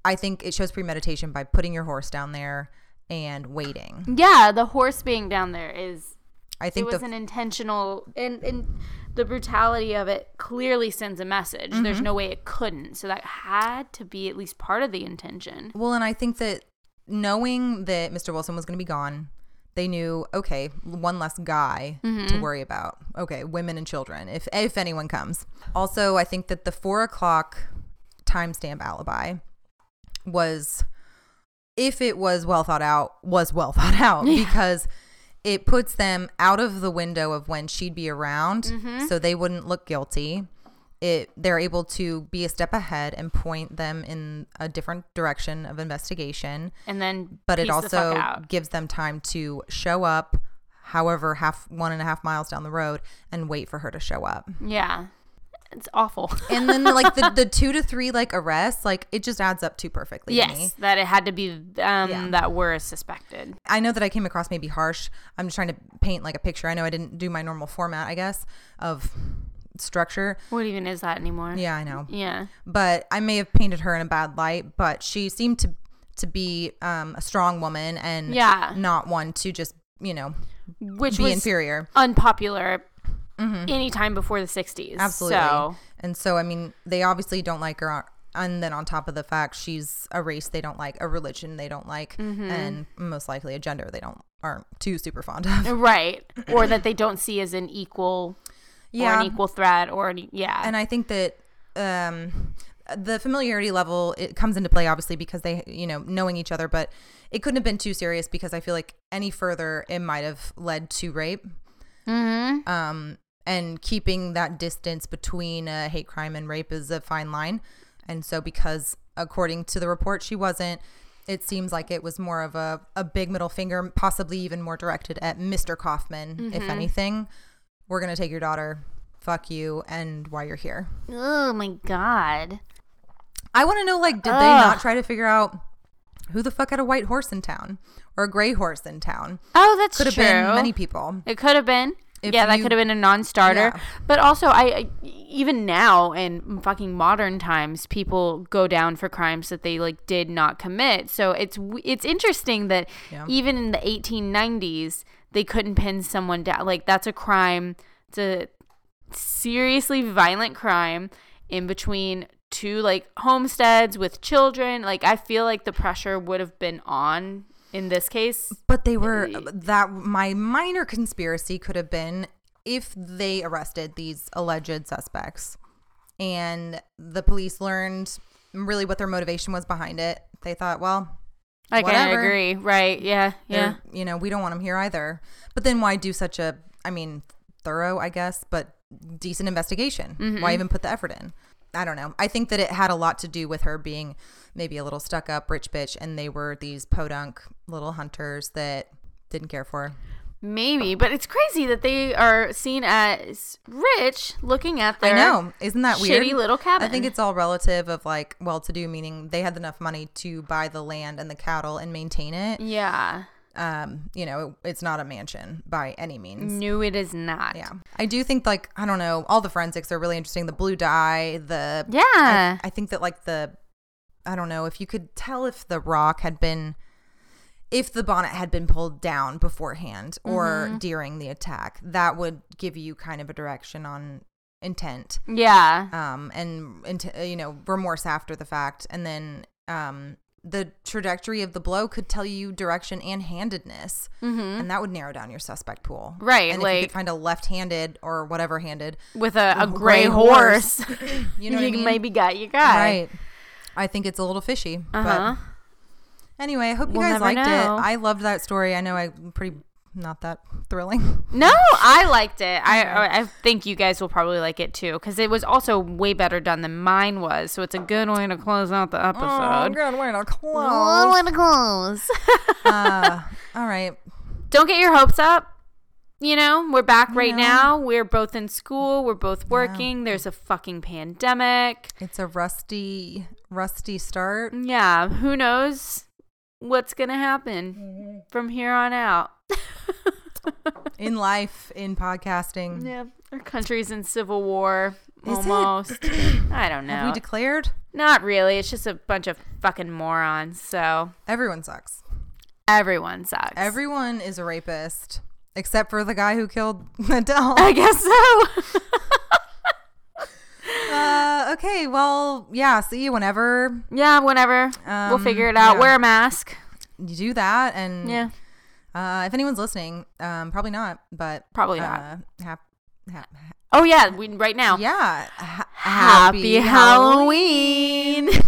I think it shows premeditation by putting your horse down there and waiting. Yeah, the horse being down there is I think it was the an intentional and and the brutality of it clearly sends a message. Mm-hmm. There's no way it couldn't. So that had to be at least part of the intention. Well, and I think that knowing that Mr. Wilson was going to be gone, they knew okay, one less guy Mm-hmm. to worry about. Okay, women and children, if if anyone comes. Also, I think that the four o'clock timestamp alibi was, if it was well thought out, was well thought out [laughs] Yeah. because it puts them out of the window of when she'd be around, Mm-hmm. so they wouldn't look guilty. It they're able to be a step ahead and point them in a different direction of investigation And then but it the also gives them time to show up however half one and a half miles down the road and wait for her to show up Yeah. It's awful. [laughs] and then like the, the two to three like arrests like it just adds up too perfectly to yes, that it had to be um Yeah. that were suspected. i know that i came across maybe harsh i'm just trying to paint like a picture i know i didn't do my normal format i guess of structure What even is that anymore? yeah i know Yeah. but I may have painted her in a bad light. But she seemed to to be um, a strong woman and Yeah. not one to just you know Which be was inferior. unpopular anytime before the 60s. Absolutely. So, And so I mean, they obviously don't like her. And then on top of the fact, she's a race they don't like, a religion they don't like, Mm-hmm. and most likely a gender they don't aren't too super fond of. [laughs] right. or that they don't see as an equal or Yeah. an equal threat or an, yeah. and I think that um, the familiarity level it comes into play obviously because they you know knowing each other, but it couldn't have been too serious because I feel like any further it might have led to rape. mm-hmm. Um, and keeping that distance between a hate crime and rape is a fine line. And so because according to the report she wasn't it seems like it was more of a, a big middle finger, possibly even more directed at Mr. Kaufman, if mm-hmm. anything. We're going to take your daughter, fuck you, and why you're here. Oh my god. I want to know, like, did they not try to figure out who the fuck had a white horse in town or a gray horse in town? Oh, that's Could have true. been many people. It could have been. If yeah, that you- could have been a non-starter. Yeah. But also, I, I even now in fucking modern times, people go down for crimes that they like did not commit. So it's it's interesting that Yeah. even in the 1890s, they couldn't pin someone down. Like that's a crime. It's a seriously violent crime in between two like homesteads with children. Like I feel like the pressure would have been on in this case. But they were that my minor conspiracy could have been if they arrested these alleged suspects and the police learned really what their motivation was behind it. They thought, well, I kind of agree. Right? Yeah. Yeah. they're- you know, we don't want them here either. But then why do such a I mean, thorough, I guess, but decent investigation? Mm-hmm. Why even put the effort in? I don't know. I think that it had a lot to do with her being maybe a little stuck up rich bitch and they were these podunk little hunters that didn't care for her. Maybe, but it's crazy that they are seen as rich looking at their I know. Isn't that weird? shitty little cabin. I think it's all relative of like well to do, meaning they had enough money to buy the land and the cattle and maintain it. yeah. Um, you know, it, it's not a mansion by any means. No, it is not. Yeah. I do think like I don't know, all the forensics are really interesting. The blue dye, the Yeah. I, I think that like the I don't know if you could tell if the rock had been if the bonnet had been pulled down beforehand or Mm-hmm. during the attack, that would give you kind of a direction on intent. yeah. um, and, and you know remorse after the fact, and then um, the trajectory of the blow could tell you direction and handedness, and that would narrow down your suspect pool. Mm-hmm. Right, and if you could find a left-handed or whatever-handed, With a, a [laughs] gray gray horse. horse. [laughs] you know, [laughs] what I mean? maybe got your guy. right? I think it's a little fishy. Uh-huh. But anyway, I hope you We'll guys liked know. it. I loved that story. I know I'm pretty not that thrilling. No, I liked it. I I think you guys will probably like it too because it was also way better done than mine was. So it's a good way to close out the episode. good way to Good close. way to close. [laughs] uh, all right. Don't get your hopes up. You know, we're back right know. now. We're both in school. We're both working. There's a fucking pandemic. It's a rusty, rusty start. Yeah, who knows what's going to happen mm-hmm. from here on out. [laughs] in life, in podcasting. Yeah, our country's in civil war Is almost. [clears throat] I don't Have we know. declared? Not really. It's just a bunch of fucking morons. So Everyone sucks. everyone sucks. Everyone is a rapist, except for the guy who killed [laughs] Adele. I guess so. [laughs] uh, okay, well, yeah. See you whenever yeah, whenever. we'll Um, figure it out. yeah. Wear a mask. you do that, and Yeah. Uh, if anyone's listening, um, probably not, but Probably not. uh, hap- hap- Oh, yeah. We, right now. yeah. ha- Happy, Halloween. [laughs]